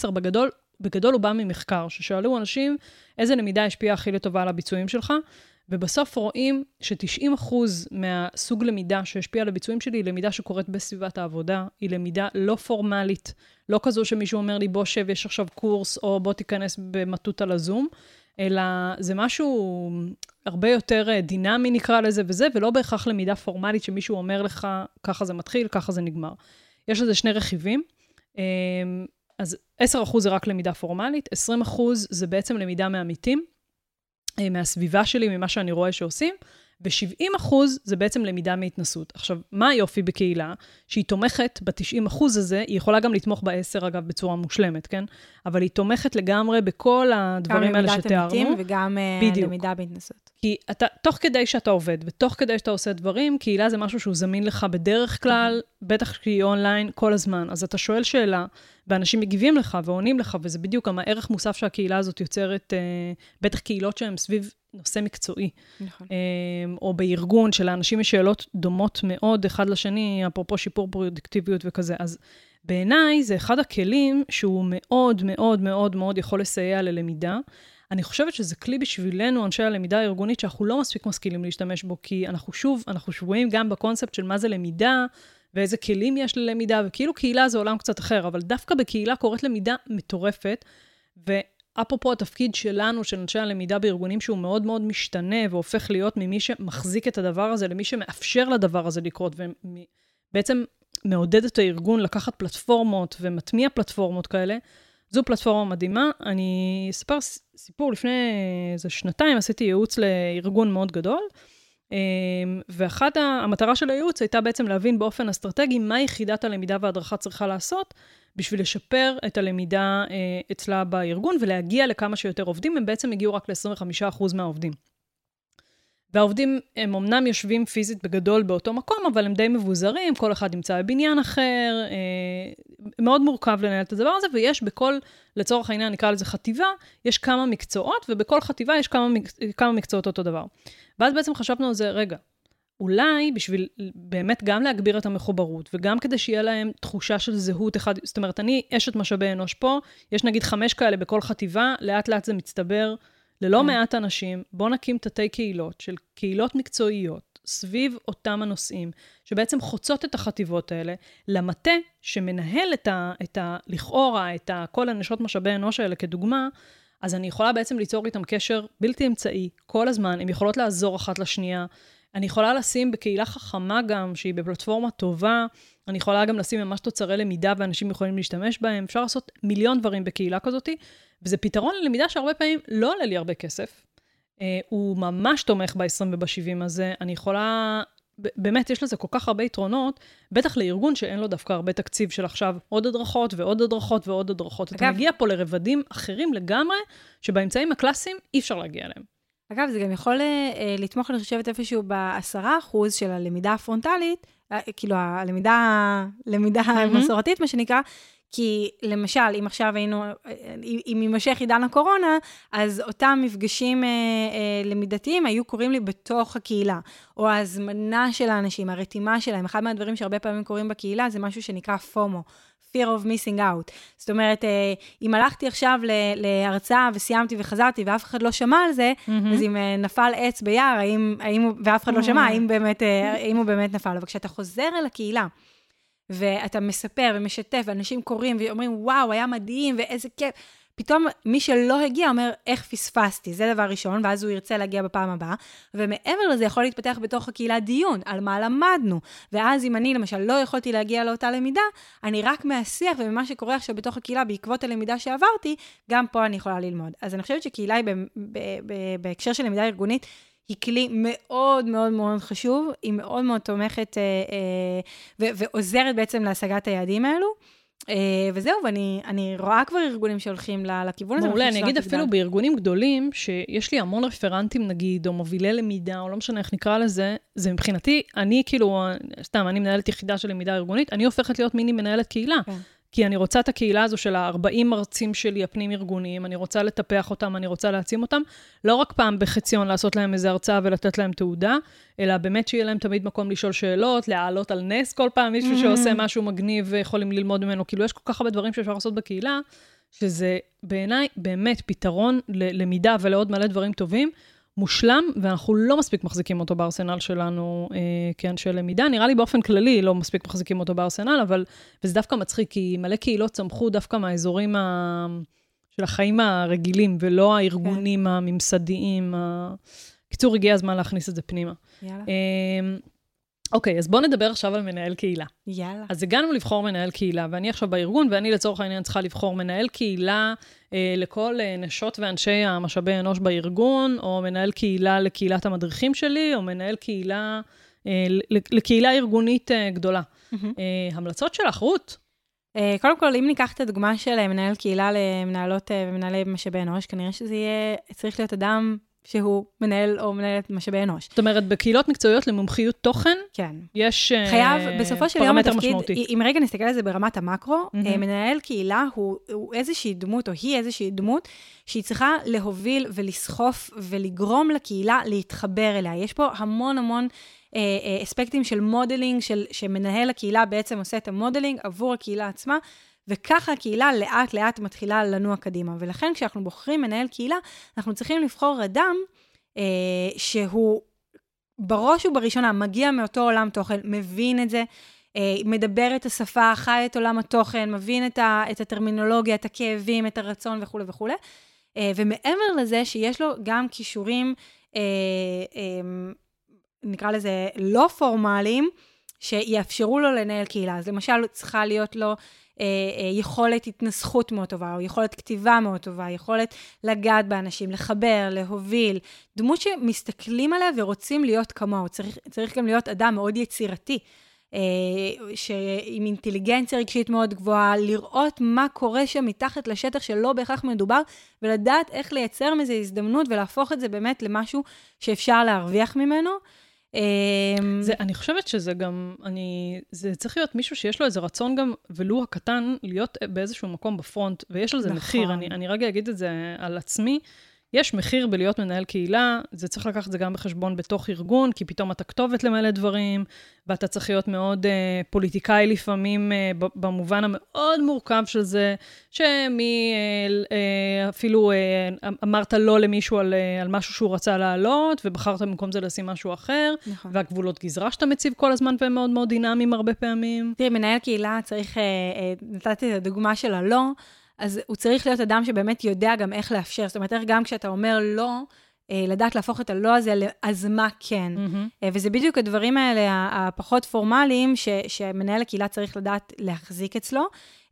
70-20-10. בגדול, בגדול הוא בא ממחקר, ששאלו אנשים איזה למידה השפיעה הכי לטובה על הביצועים שלך, ובסוף רואים ש-90% מהסוג למידה שהשפיעה על הביצועים שלי היא למידה שקורית בסביבת העבודה, היא למידה לא פורמלית, לא כזו שמישהו אומר לי, בוא שב, יש עכשיו קורס, או בוא תיכנס במטותא לזום, אלא זה משהו הרבה יותר אה, דינמי, נקרא לזה, וזה, ולא בהכרח למידה פורמלית שמישהו אומר לך, ככה זה מתחיל, ככה זה נגמר. יש לזה שני רכיבים. אה, אז 10% זה רק למידה פורמלית, 20% זה בעצם למידה מעמיתים, אה, מהסביבה שלי, ממה שאני רואה שעושים, ו-70 אחוז זה בעצם למידה מהתנסות. עכשיו, מה היופי בקהילה? שהיא תומכת ב-90 אחוז הזה, היא יכולה גם לתמוך ב-10, אגב, בצורה מושלמת, כן? אבל היא תומכת לגמרי בכל הדברים האלה שתיארנו. גם למידת עמיתים וגם אה, בדיוק. למידה בהתנסות. כי אתה, תוך כדי שאתה עובד, ותוך כדי שאתה עושה דברים, קהילה זה משהו שהוא זמין לך בדרך כלל, בטח כי היא אונליין כל הזמן. אז אתה שואל שאלה, ואנשים מגיבים לך ועונים לך, וזה בדיוק גם הערך מוסף שהקהילה הזאת יוצרת, אה, בטח קהילות שהן סביב נושא מקצועי. נכון. אה, או בארגון שלאנשים יש שאלות דומות מאוד אחד לשני, אפרופו שיפור פרודקטיביות וכזה. אז בעיניי זה אחד הכלים שהוא מאוד מאוד מאוד מאוד יכול לסייע ללמידה. אני חושבת שזה כלי בשבילנו, אנשי הלמידה הארגונית, שאנחנו לא מספיק משכילים להשתמש בו, כי אנחנו שוב, אנחנו שבויים גם בקונספט של מה זה למידה, ואיזה כלים יש ללמידה, וכאילו קהילה זה עולם קצת אחר, אבל דווקא בקהילה קורית למידה מטורפת, ואפרופו התפקיד שלנו, של אנשי הלמידה בארגונים, שהוא מאוד מאוד משתנה, והופך להיות ממי שמחזיק את הדבר הזה למי שמאפשר לדבר הזה לקרות, ובעצם מעודד את הארגון לקחת פלטפורמות ומטמיע פלטפורמות כאלה, זו פלטפורמה מדהימה. אני אספר סיפור, לפני איזה שנתיים עשיתי ייעוץ לארגון מאוד גדול, ואחת המטרה של הייעוץ הייתה בעצם להבין באופן אסטרטגי מה יחידת הלמידה וההדרכה צריכה לעשות בשביל לשפר את הלמידה אצלה בארגון ולהגיע לכמה שיותר עובדים. הם בעצם הגיעו רק ל-25% מהעובדים. והעובדים הם אמנם יושבים פיזית בגדול באותו מקום, אבל הם די מבוזרים, כל אחד נמצא בבניין אחר, אה, מאוד מורכב לנהל את הדבר הזה, ויש בכל, לצורך העניין נקרא לזה חטיבה, יש כמה מקצועות, ובכל חטיבה יש כמה, כמה מקצועות אותו דבר. ואז בעצם חשבנו על זה, רגע, אולי בשביל באמת גם להגביר את המחוברות, וגם כדי שיהיה להם תחושה של זהות אחד, זאת אומרת, אני אשת משאבי אנוש פה, יש נגיד חמש כאלה בכל חטיבה, לאט לאט זה מצטבר. ללא כן. מעט אנשים, בואו נקים תתי קהילות של קהילות מקצועיות סביב אותם הנושאים, שבעצם חוצות את החטיבות האלה, למטה שמנהל את ה... את ה לכאורה, את ה, כל הנשות משאבי אנוש האלה כדוגמה, אז אני יכולה בעצם ליצור איתם קשר בלתי אמצעי, כל הזמן, הן יכולות לעזור אחת לשנייה. אני יכולה לשים בקהילה חכמה גם, שהיא בפלטפורמה טובה, אני יכולה גם לשים ממש תוצרי למידה ואנשים יכולים להשתמש בהם. אפשר לעשות מיליון דברים בקהילה כזאת, וזה פתרון ללמידה שהרבה פעמים לא עולה לי הרבה כסף. Uh, הוא ממש תומך ב-20 וב-70 הזה. אני יכולה, באמת, יש לזה כל כך הרבה יתרונות, בטח לארגון שאין לו דווקא הרבה תקציב של עכשיו עוד הדרכות ועוד הדרכות ועוד הדרכות. אגב, אתה מגיע פה לרבדים אחרים לגמרי, שבאמצעים הקלאסיים אי אפשר להגיע אליהם. אגב, זה גם יכול uh, לתמוך, אני חושבת, איפשהו ב-10% של הלמידה הפרונטלית, uh, כאילו הלמידה, הלמידה mm-hmm. המסורתית, מה שנקרא, כי למשל, אם עכשיו היינו, אם יימשך עידן הקורונה, אז אותם מפגשים אה, אה, למידתיים היו קורים לי בתוך הקהילה. או ההזמנה של האנשים, הרתימה שלהם. אחד מהדברים שהרבה פעמים קורים בקהילה זה משהו שנקרא פומו. fear of missing out. זאת אומרת, אה, אם הלכתי עכשיו להרצאה וסיימתי וחזרתי ואף אחד לא שמע על זה, mm-hmm. אז אם אה, נפל עץ ביער, האם, האם, ואף אחד לא שמע, האם, באמת, אה, האם הוא באמת נפל. אבל כשאתה חוזר אל הקהילה, ואתה מספר ומשתף, ואנשים קוראים ואומרים, וואו, היה מדהים, ואיזה כיף. פתאום מי שלא הגיע אומר, איך פספסתי? זה דבר ראשון, ואז הוא ירצה להגיע בפעם הבאה. ומעבר לזה יכול להתפתח בתוך הקהילה דיון על מה למדנו. ואז אם אני למשל לא יכולתי להגיע לאותה למידה, אני רק מהשיח וממה שקורה עכשיו בתוך הקהילה בעקבות הלמידה שעברתי, גם פה אני יכולה ללמוד. אז אני חושבת שקהילה היא בהקשר של למידה ארגונית, היא כלי מאוד מאוד מאוד חשוב, היא מאוד מאוד תומכת אה, אה, ו- ועוזרת בעצם להשגת היעדים האלו. אה, וזהו, ואני רואה כבר ארגונים שהולכים לכיוון הזה. מעולה, אני אגיד אפילו בארגונים גדולים, שיש לי המון רפרנטים נגיד, או מובילי למידה, או לא משנה איך נקרא לזה, זה מבחינתי, אני כאילו, סתם, אני מנהלת יחידה של למידה ארגונית, אני הופכת להיות מיני מנהלת קהילה. כי אני רוצה את הקהילה הזו של ה-40 מרצים שלי הפנים-ארגוניים, אני רוצה לטפח אותם, אני רוצה להעצים אותם, לא רק פעם בחציון לעשות להם איזה הרצאה ולתת להם תעודה, אלא באמת שיהיה להם תמיד מקום לשאול שאלות, להעלות על נס כל פעם מישהו mm-hmm. שעושה משהו מגניב ויכולים ללמוד ממנו. כאילו, יש כל כך הרבה דברים שאפשר לעשות בקהילה, שזה בעיניי באמת פתרון ללמידה ולעוד מלא דברים טובים. מושלם, ואנחנו לא מספיק מחזיקים אותו בארסנל שלנו אה, כאנשי למידה. נראה לי באופן כללי לא מספיק מחזיקים אותו בארסנל, אבל, וזה דווקא מצחיק, כי מלא קהילות צמחו דווקא מהאזורים ה, של החיים הרגילים, ולא הארגונים כן. הממסדיים. ה... קיצור, הגיע הזמן להכניס את זה פנימה. יאללה. אה, אוקיי, אז בואו נדבר עכשיו על מנהל קהילה. יאללה. אז הגענו לבחור מנהל קהילה, ואני עכשיו בארגון, ואני לצורך העניין צריכה לבחור מנהל קהילה אה, לכל אה, נשות ואנשי המשאבי אנוש בארגון, או מנהל קהילה לקהילת המדריכים שלי, או מנהל קהילה, אה, לקהילה ארגונית אה, גדולה. Mm-hmm. אה, המלצות שלך, רות? אה, קודם כל, אם ניקח את הדוגמה של אה, מנהל קהילה למנהלות אה, ומנהלי משאבי אנוש, כנראה שזה יהיה, צריך להיות אדם שהוא מנהל או מנהלת משאבי אנוש. זאת אומרת, בקהילות מקצועיות למומחיות תוכן, כן. יש חייב, uh, בסופו של יום התפקיד, משמעותי. אם רגע נסתכל על זה ברמת המקרו, mm-hmm. מנהל קהילה הוא, הוא איזושהי דמות, או היא איזושהי דמות, שהיא צריכה להוביל ולסחוף ולגרום לקהילה להתחבר אליה. יש פה המון המון אה, אה, אספקטים של modeling, של, שמנהל הקהילה בעצם עושה את ה modeling עבור הקהילה עצמה. וככה הקהילה לאט לאט מתחילה לנוע קדימה. ולכן כשאנחנו בוחרים מנהל קהילה, אנחנו צריכים לבחור אדם אה, שהוא בראש ובראשונה מגיע מאותו עולם תוכן, מבין את זה, אה, מדבר את השפה, חי את עולם התוכן, מבין את, ה, את הטרמינולוגיה, את הכאבים, את הרצון וכולי וכולי. אה, ומעבר לזה שיש לו גם כישורים, אה, אה, נקרא לזה לא פורמליים, שיאפשרו לו לנהל קהילה. אז למשל, צריכה להיות לו יכולת התנסחות מאוד טובה, או יכולת כתיבה מאוד טובה, יכולת לגעת באנשים, לחבר, להוביל. דמות שמסתכלים עליה ורוצים להיות כמוהו. צריך, צריך גם להיות אדם מאוד יצירתי. אה, שעם אינטליגנציה רגשית מאוד גבוהה, לראות מה קורה שם מתחת לשטח שלא בהכרח מדובר, ולדעת איך לייצר מזה הזדמנות ולהפוך את זה באמת למשהו שאפשר להרוויח ממנו. אמ, זה, אני חושבת שזה גם, אני, זה צריך להיות מישהו שיש לו איזה רצון גם, ולו הקטן, להיות באיזשהו מקום בפרונט, ויש לזה נכון. מחיר. אני, אני רגע אגיד את זה על עצמי. יש מחיר בלהיות מנהל קהילה, זה צריך לקחת את זה גם בחשבון בתוך ארגון, כי פתאום אתה כתובת למלא דברים, ואתה צריך להיות מאוד uh, פוליטיקאי לפעמים, uh, במובן המאוד מורכב של זה, שמי uh, uh, אפילו uh, אמרת לא למישהו על, uh, על משהו שהוא רצה להעלות, ובחרת במקום זה לשים משהו אחר, נכון. והגבולות גזרה שאתה מציב כל הזמן, והם מאוד מאוד דינמיים הרבה פעמים. תראי, מנהל קהילה צריך, uh, uh, נתתי את הדוגמה של הלא, אז הוא צריך להיות אדם שבאמת יודע גם איך לאפשר. זאת אומרת, איך גם כשאתה אומר לא, אה, לדעת להפוך את הלא הזה ל"אז מה כן". Mm-hmm. וזה בדיוק הדברים האלה, הפחות פורמליים, ש, שמנהל הקהילה צריך לדעת להחזיק אצלו.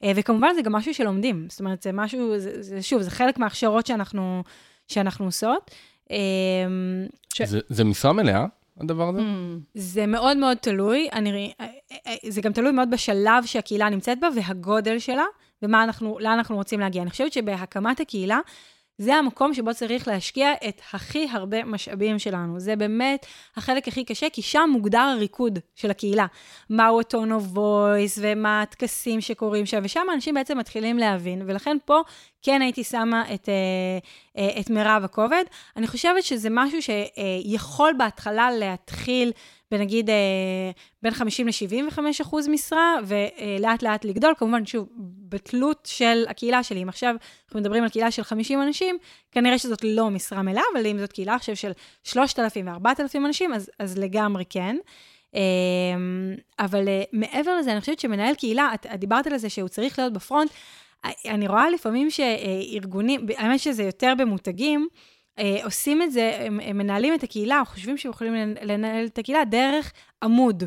אה, וכמובן, זה גם משהו שלומדים. זאת אומרת, זה משהו, זה, זה, שוב, זה חלק מההכשרות שאנחנו, שאנחנו עושות. אה, ש... זה, זה משרה מלאה, הדבר הזה? Mm. זה מאוד מאוד תלוי. אני, זה גם תלוי מאוד בשלב שהקהילה נמצאת בה והגודל שלה. ולאן אנחנו, אנחנו רוצים להגיע. אני חושבת שבהקמת הקהילה, זה המקום שבו צריך להשקיע את הכי הרבה משאבים שלנו. זה באמת החלק הכי קשה, כי שם מוגדר הריקוד של הקהילה. מהו ה-tone of voice ומה הטקסים שקורים שם, ושם אנשים בעצם מתחילים להבין, ולכן פה כן הייתי שמה את, אה, את מירב הכובד. אני חושבת שזה משהו שיכול בהתחלה להתחיל בנגיד אה, בין 50 ל-75 אחוז משרה, ולאט לאט לגדול, כמובן, שוב, בתלות של הקהילה שלי. אם עכשיו אנחנו מדברים על קהילה של 50 אנשים, כנראה שזאת לא משרה מלאה, אבל אם זאת קהילה עכשיו של 3,000 ו-4,000 אנשים, אז, אז לגמרי כן. אה, אבל אה, מעבר לזה, אני חושבת שמנהל קהילה, את, את דיברת על זה שהוא צריך להיות בפרונט, אני רואה לפעמים שארגונים, האמת שזה יותר במותגים, אה, עושים את זה, הם, הם מנהלים את הקהילה, או חושבים שהם יכולים לנהל את הקהילה דרך עמוד.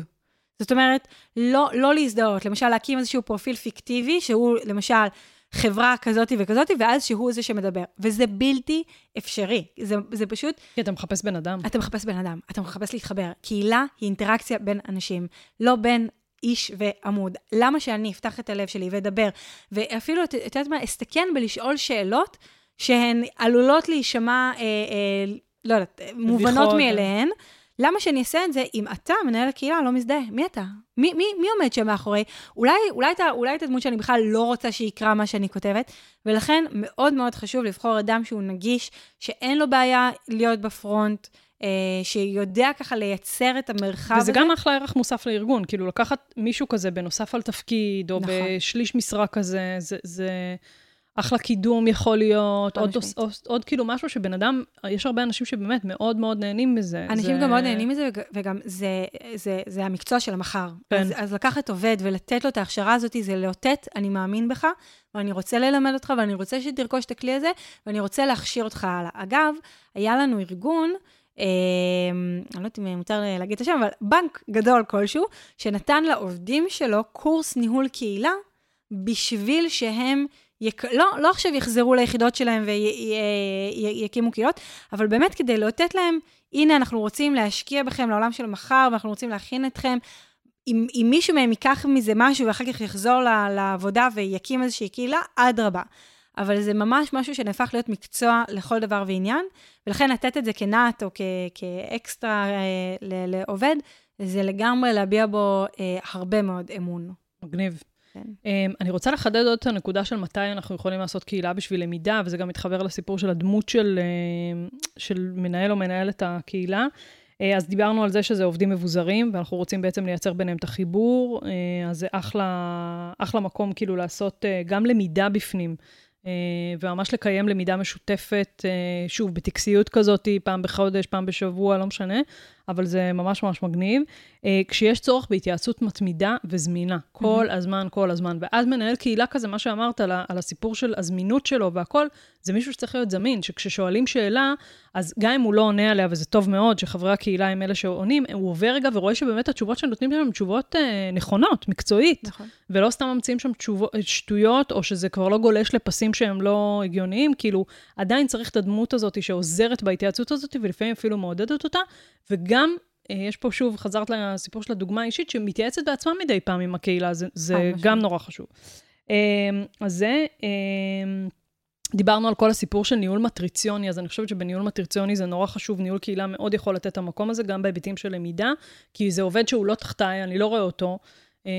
זאת אומרת, לא, לא להזדהות, למשל להקים איזשהו פרופיל פיקטיבי, שהוא למשל חברה כזאת וכזאת, ואז שהוא זה שמדבר. וזה בלתי אפשרי. זה, זה פשוט... כי אתה מחפש בן אדם. אתה מחפש בן אדם, אתה מחפש להתחבר. קהילה היא אינטראקציה בין אנשים, לא בין איש ועמוד. למה שאני אפתח את הלב שלי ואדבר, ואפילו, את יודעת מה, אסתכן בלשאול שאלות שהן עלולות להישמע, אה, אה, לא יודעת, מובנות מאליהן. למה שאני אעשה את זה אם אתה, מנהל הקהילה, לא מזדהה? מי אתה? מי, מי, מי עומד שם מאחורי? אולי, אולי, אתה, אולי אתה דמות שאני בכלל לא רוצה שיקרא מה שאני כותבת, ולכן מאוד מאוד חשוב לבחור אדם שהוא נגיש, שאין לו בעיה להיות בפרונט, אה, שיודע ככה לייצר את המרחב וזה הזה. וזה גם אחלה ערך מוסף לארגון, כאילו לקחת מישהו כזה בנוסף על תפקיד, או נכון. בשליש משרה כזה, זה... זה... אחלה קידום יכול להיות, עוד, עוד, עוד, עוד כאילו משהו שבן אדם, יש הרבה אנשים שבאמת מאוד מאוד נהנים מזה. אנשים זה... גם מאוד נהנים מזה, וגם זה, זה, זה המקצוע של המחר. כן. אז, אז לקחת עובד ולתת לו את ההכשרה הזאת, זה לאותת, אני מאמין בך, ואני רוצה ללמד אותך, ואני רוצה שתרכוש את הכלי הזה, ואני רוצה להכשיר אותך הלאה. אגב, היה לנו ארגון, אה, אני לא יודעת אם מותר להגיד את השם, אבל בנק גדול כלשהו, שנתן לעובדים שלו קורס ניהול קהילה, בשביל שהם, יק... לא, לא עכשיו יחזרו ליחידות שלהם ויקימו קהילות, אבל באמת כדי לאותת להם, הנה, אנחנו רוצים להשקיע בכם לעולם של מחר, ואנחנו רוצים להכין אתכם. אם, אם מישהו מהם ייקח מזה משהו ואחר כך יחזור לעבודה ויקים איזושהי קהילה, אדרבה. אבל זה ממש משהו שנהפך להיות מקצוע לכל דבר ועניין, ולכן לתת את זה כנעט או כ, כאקסטרה אה, לעובד, זה לגמרי להביע בו אה, הרבה מאוד אמון. מגניב. כן. Um, אני רוצה לחדד עוד את הנקודה של מתי אנחנו יכולים לעשות קהילה בשביל למידה, וזה גם מתחבר לסיפור של הדמות של, uh, של מנהל או מנהלת הקהילה. Uh, אז דיברנו על זה שזה עובדים מבוזרים, ואנחנו רוצים בעצם לייצר ביניהם את החיבור, uh, אז זה אחלה, אחלה מקום כאילו לעשות גם למידה בפנים. אה, וממש לקיים למידה משותפת, אה, שוב, בטקסיות כזאת, פעם בחודש, פעם בשבוע, לא משנה, אבל זה ממש ממש מגניב. אה, כשיש צורך בהתייעצות מתמידה וזמינה, כל mm-hmm. הזמן, כל הזמן. ואז מנהל קהילה כזה, מה שאמרת על, על הסיפור של הזמינות שלו והכל, זה מישהו שצריך להיות זמין, שכששואלים שאלה, אז גם אם הוא לא עונה עליה, וזה טוב מאוד שחברי הקהילה הם אלה שעונים, הוא עובר רגע ורואה שבאמת התשובות שנותנים להם הן תשובות אה, נכונות, מקצועית. נכון. ולא סתם ממציאים שם תשובות, שטויות, או שזה כבר לא גולש לפסים שהם לא הגיוניים, כאילו, עדיין צריך את הדמות הזאת שעוזרת בהתייעצות הזאת, ולפעמים אפילו מעודדת אותה, וגם אה, יש פה שוב, חזרת לסיפור של הדוגמה האישית, שמתייעצת בעצמה מדי פעם עם הקהילה, זה, זה גם נורא חשוב. אמ, אז זה, אמ, דיברנו על כל הסיפור של ניהול מטריציוני, אז אני חושבת שבניהול מטריציוני זה נורא חשוב, ניהול קהילה מאוד יכול לתת את המקום הזה, גם בהיבטים של למידה, כי זה עובד שהוא לא תחתיי, אני לא רואה אותו, אמ,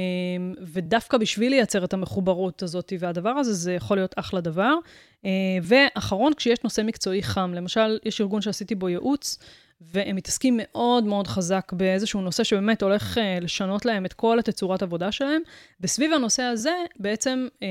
ודווקא בשביל לייצר את המחוברות הזאת והדבר הזה, זה יכול להיות אחלה דבר. ואחרון, כשיש נושא מקצועי חם, למשל, יש ארגון שעשיתי בו ייעוץ, והם מתעסקים מאוד מאוד חזק באיזשהו נושא שבאמת הולך uh, לשנות להם את כל התצורת עבודה שלהם. וסביב הנושא הזה בעצם uh,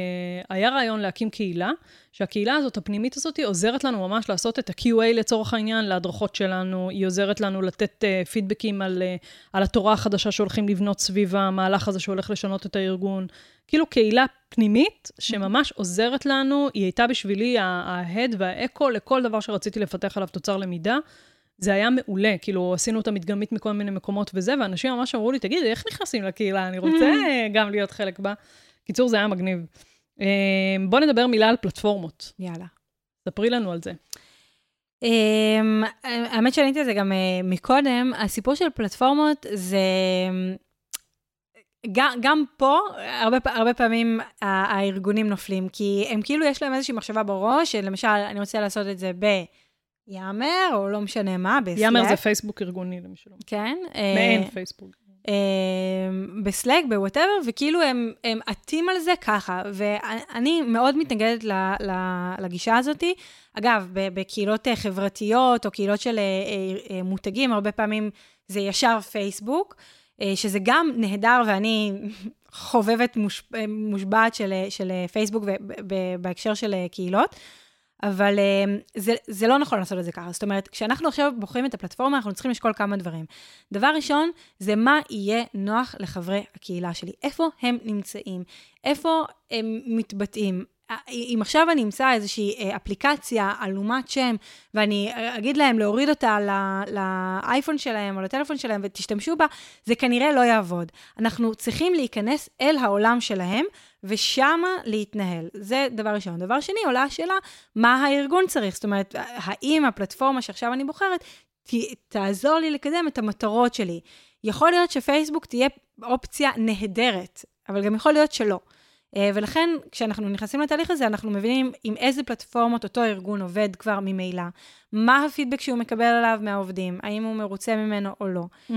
היה רעיון להקים קהילה, שהקהילה הזאת, הפנימית הזאת, עוזרת לנו ממש לעשות את ה-QA לצורך העניין, להדרכות שלנו, היא עוזרת לנו לתת uh, פידבקים על, uh, על התורה החדשה שהולכים לבנות סביב המהלך הזה שהולך לשנות את הארגון. כאילו קהילה פנימית שממש עוזרת לנו, היא הייתה בשבילי ההד והאקו לכל דבר שרציתי לפתח עליו תוצר למידה. זה היה מעולה, כאילו, עשינו אותה מדגמית מכל מיני מקומות וזה, ואנשים ממש אמרו לי, תגידי, איך נכנסים לקהילה? אני רוצה גם להיות חלק בה. קיצור, זה היה מגניב. אה, בואו נדבר מילה על פלטפורמות. יאללה. ספרי לנו על זה. אמ, האמת שעניתי על זה גם אה, מקודם, הסיפור של פלטפורמות זה... גם, גם פה, הרבה, הרבה פעמים הארגונים נופלים, כי הם כאילו, יש להם איזושהי מחשבה בראש, שלמשל, אני רוצה לעשות את זה ב... Yammer, או לא משנה מה, ב Slack. Yammer זה פייסבוק ארגוני, למי שלא. כן. מעין אה, פייסבוק. אה, ב Slack, ב whatever, וכאילו הם, הם עטים על זה ככה, ואני מאוד מתנגדת ל, ל, לגישה הזאת. אגב, בקהילות אה, חברתיות, או קהילות של מותגים, הרבה פעמים זה ישר פייסבוק, שזה גם נהדר, ואני חובבת מוש, מושבעת של, של פייסבוק בהקשר של קהילות. אבל uh, זה, זה לא נכון לעשות את זה ככה. זאת אומרת, כשאנחנו עכשיו בוחרים את הפלטפורמה, אנחנו צריכים לשקול כמה דברים. דבר ראשון, זה מה יהיה נוח לחברי הקהילה שלי. איפה הם נמצאים? איפה הם מתבטאים? אם עכשיו אני אמצא איזושהי אה, אפליקציה עלומת שם, ואני אגיד להם להוריד אותה לאייפון שלהם או לטלפון שלהם ותשתמשו בה, זה כנראה לא יעבוד. אנחנו צריכים להיכנס אל העולם שלהם, ושמה להתנהל. זה דבר ראשון. דבר שני, עולה השאלה, מה הארגון צריך? זאת אומרת, האם הפלטפורמה שעכשיו אני בוחרת, ת, תעזור לי לקדם את המטרות שלי. יכול להיות שפייסבוק תהיה אופציה נהדרת, אבל גם יכול להיות שלא. אה, ולכן, כשאנחנו נכנסים לתהליך הזה, אנחנו מבינים עם איזה פלטפורמות אותו ארגון עובד כבר ממילא, מה הפידבק שהוא מקבל עליו מהעובדים, האם הוא מרוצה ממנו או לא. Mm-hmm.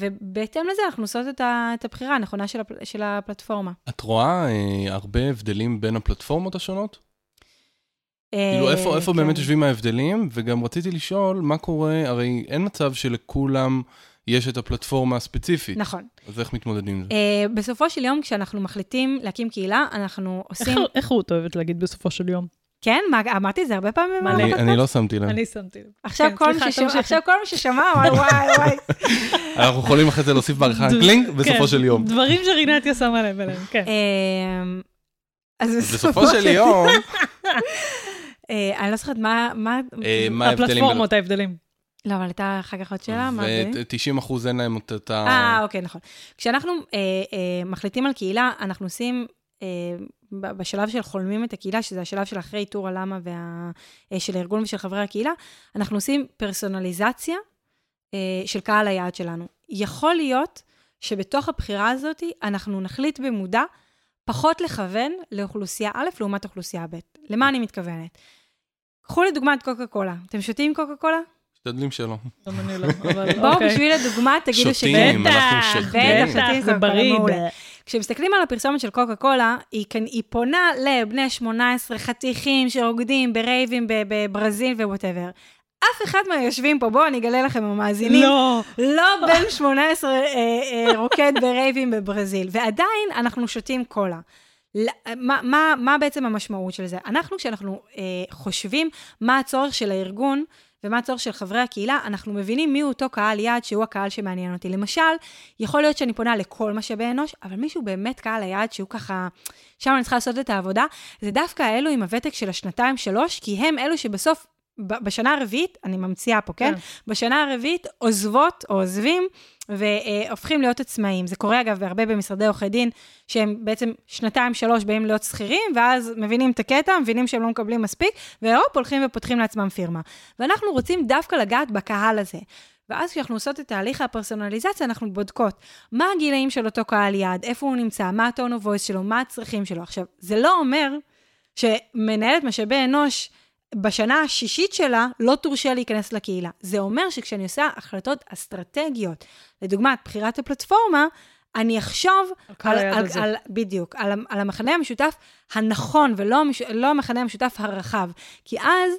ובהתאם לזה אנחנו עושות את הבחירה הנכונה של, הפל... של הפלטפורמה. את רואה אה, הרבה הבדלים בין הפלטפורמות השונות? אה, כאילו, איפה, איפה כן. באמת יושבים ההבדלים? וגם רציתי לשאול, מה קורה, הרי אין מצב שלכולם... יש את הפלטפורמה הספציפית. נכון. אז איך מתמודדים עם זה? Uh, בסופו של יום, כשאנחנו מחליטים להקים קהילה, אנחנו עושים... איך, איך רות אוהבת להגיד בסופו של יום? כן? מה, אמרתי את זה הרבה פעמים? אני, אני לא שמתי לב. אני שמתי לב. עכשיו, כן, כל, סליחה, ששמע, עכשיו כל מי ששמע, וואי, וואי, וואי. אנחנו יכולים אחרי זה להוסיף בעריכה cling בסופו כן, של יום. דברים שרינתיה שמה לב אליהם, כן. אמ, אז בסופו של יום... אה, אני לא זוכרת מה... מה ההבדלים. הפלטפורמות, ההבדלים. לא, אבל הייתה אחר כך עוד שאלה, מה זה? ו-90 אחוז אין להם את אותה... אה, אוקיי, נכון. כשאנחנו אה, אה, מחליטים על קהילה, אנחנו עושים, אה, בשלב של חולמים את הקהילה, שזה השלב של אחרי איתור הלמה וה, אה, של הארגון ושל חברי הקהילה, אנחנו עושים פרסונליזציה אה, של קהל היעד שלנו. יכול להיות שבתוך הבחירה הזאת, אנחנו נחליט במודע פחות לכוון לאוכלוסייה א' לעומת אוכלוסייה ב'. למה אני מתכוונת? קחו לדוגמה את קוקה קולה. אתם שותים קוקה קולה? משתדלים שלא. גם אני לא, אבל בואו אוקיי. בשביל הדוגמה תגידו שותים, שכן. אנחנו בטח, שותים. שותים זה קוקה קולה, בריא. כשמסתכלים על הפרסומת של קוקה קולה, היא, כאן- היא פונה לבני 18 חתיכים שרוקדים ברייבים בברזיל ו whatever. אף אחד מהיושבים פה, בואו אני אגלה לכם המאזינים, לא. לא בן 18 אה, אה, רוקד ברייבים בברזיל, ועדיין אנחנו שותים קולה. מה, מה, מה בעצם המשמעות של זה? אנחנו, כשאנחנו אה, חושבים מה הצורך של הארגון ומה הצורך של חברי הקהילה, אנחנו מבינים מיהו אותו קהל יעד שהוא הקהל שמעניין אותי. למשל, יכול להיות שאני פונה לכל משאבי אנוש, אבל מישהו באמת קהל היעד שהוא ככה, שם אני צריכה לעשות את העבודה, זה דווקא אלו עם הוותק של השנתיים-שלוש, כי הם אלו שבסוף, בשנה הרביעית, אני ממציאה פה, כן? כן. בשנה הרביעית עוזבות או עוזבים והופכים להיות עצמאים. זה קורה אגב בהרבה במשרדי עורכי דין, שהם בעצם שנתיים, שלוש באים להיות שכירים, ואז מבינים את הקטע, מבינים שהם לא מקבלים מספיק, והופ, הולכים ופותחים לעצמם פירמה. ואנחנו רוצים דווקא לגעת בקהל הזה. ואז כשאנחנו עושות את תהליך הפרסונליזציה, אנחנו בודקות מה הגילאים של אותו קהל יעד, איפה הוא נמצא, מה הטון voice שלו, מה הצרכים שלו. עכשיו, זה לא אומר שמנהלת משאבי אנוש, בשנה השישית שלה לא תורשה להיכנס לקהילה. זה אומר שכשאני עושה החלטות אסטרטגיות, לדוגמת, בחירת הפלטפורמה, אני אחשוב על היעד הזה. על, בדיוק, על, על המכנה המשותף הנכון, ולא המש, לא המכנה המשותף הרחב. כי אז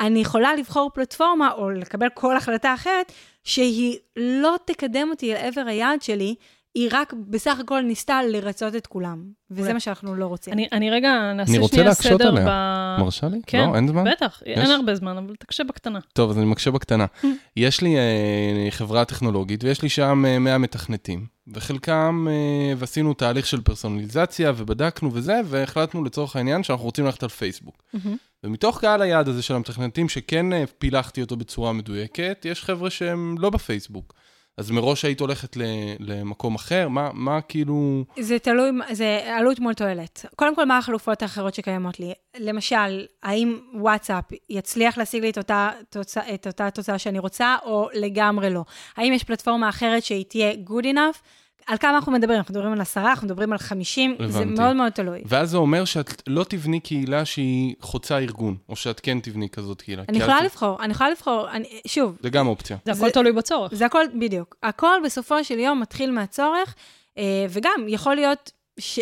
אני יכולה לבחור פלטפורמה, או לקבל כל החלטה אחרת, שהיא לא תקדם אותי אל עבר היעד שלי, היא רק בסך הכל ניסתה לרצות את כולם. וזה. מה שאנחנו לא רוצים. אני, אני רגע נעשה אני רוצה שנייה להקשות סדר עליה. ב... מרשה לי? כן, לא, אין זמן? בטח, אין הרבה זמן, אבל תקשה בקטנה. טוב, אז אני מקשה בקטנה. יש לי אה, חברה טכנולוגית ויש לי שם אה, 100 מתכנתים, וחלקם, אה, ועשינו תהליך של פרסונליזציה ובדקנו וזה, והחלטנו לצורך העניין שאנחנו רוצים ללכת על פייסבוק. ומתוך קהל היעד הזה של המתכנתים, שכן אה, פילחתי אותו בצורה מדויקת, יש חבר'ה שהם לא בפייסבוק. אז מראש היית הולכת ל- למקום אחר? מה, מה כאילו... זה תלוי, זה עלות מול תועלת. קודם כל, מה החלופות האחרות שקיימות לי? למשל, האם וואטסאפ יצליח להשיג לי את אותה, תוצא, את אותה תוצאה שאני רוצה, או לגמרי לא? האם יש פלטפורמה אחרת שהיא תהיה good enough? על כמה אנחנו מדברים? אנחנו מדברים על עשרה, אנחנו מדברים על חמישים, זה. מאוד מאוד תלוי. ואז זה אומר שאת לא תבני קהילה שהיא חוצה ארגון, או שאת כן תבני כזאת קהילה. אני יכולה לבחור, אני יכולה לבחור, אני, שוב, זה גם אופציה. זה הכל תלוי בצורך. זה הכל, בדיוק. הכל בסופו של יום מתחיל מהצורך, אה, וגם יכול להיות, ש...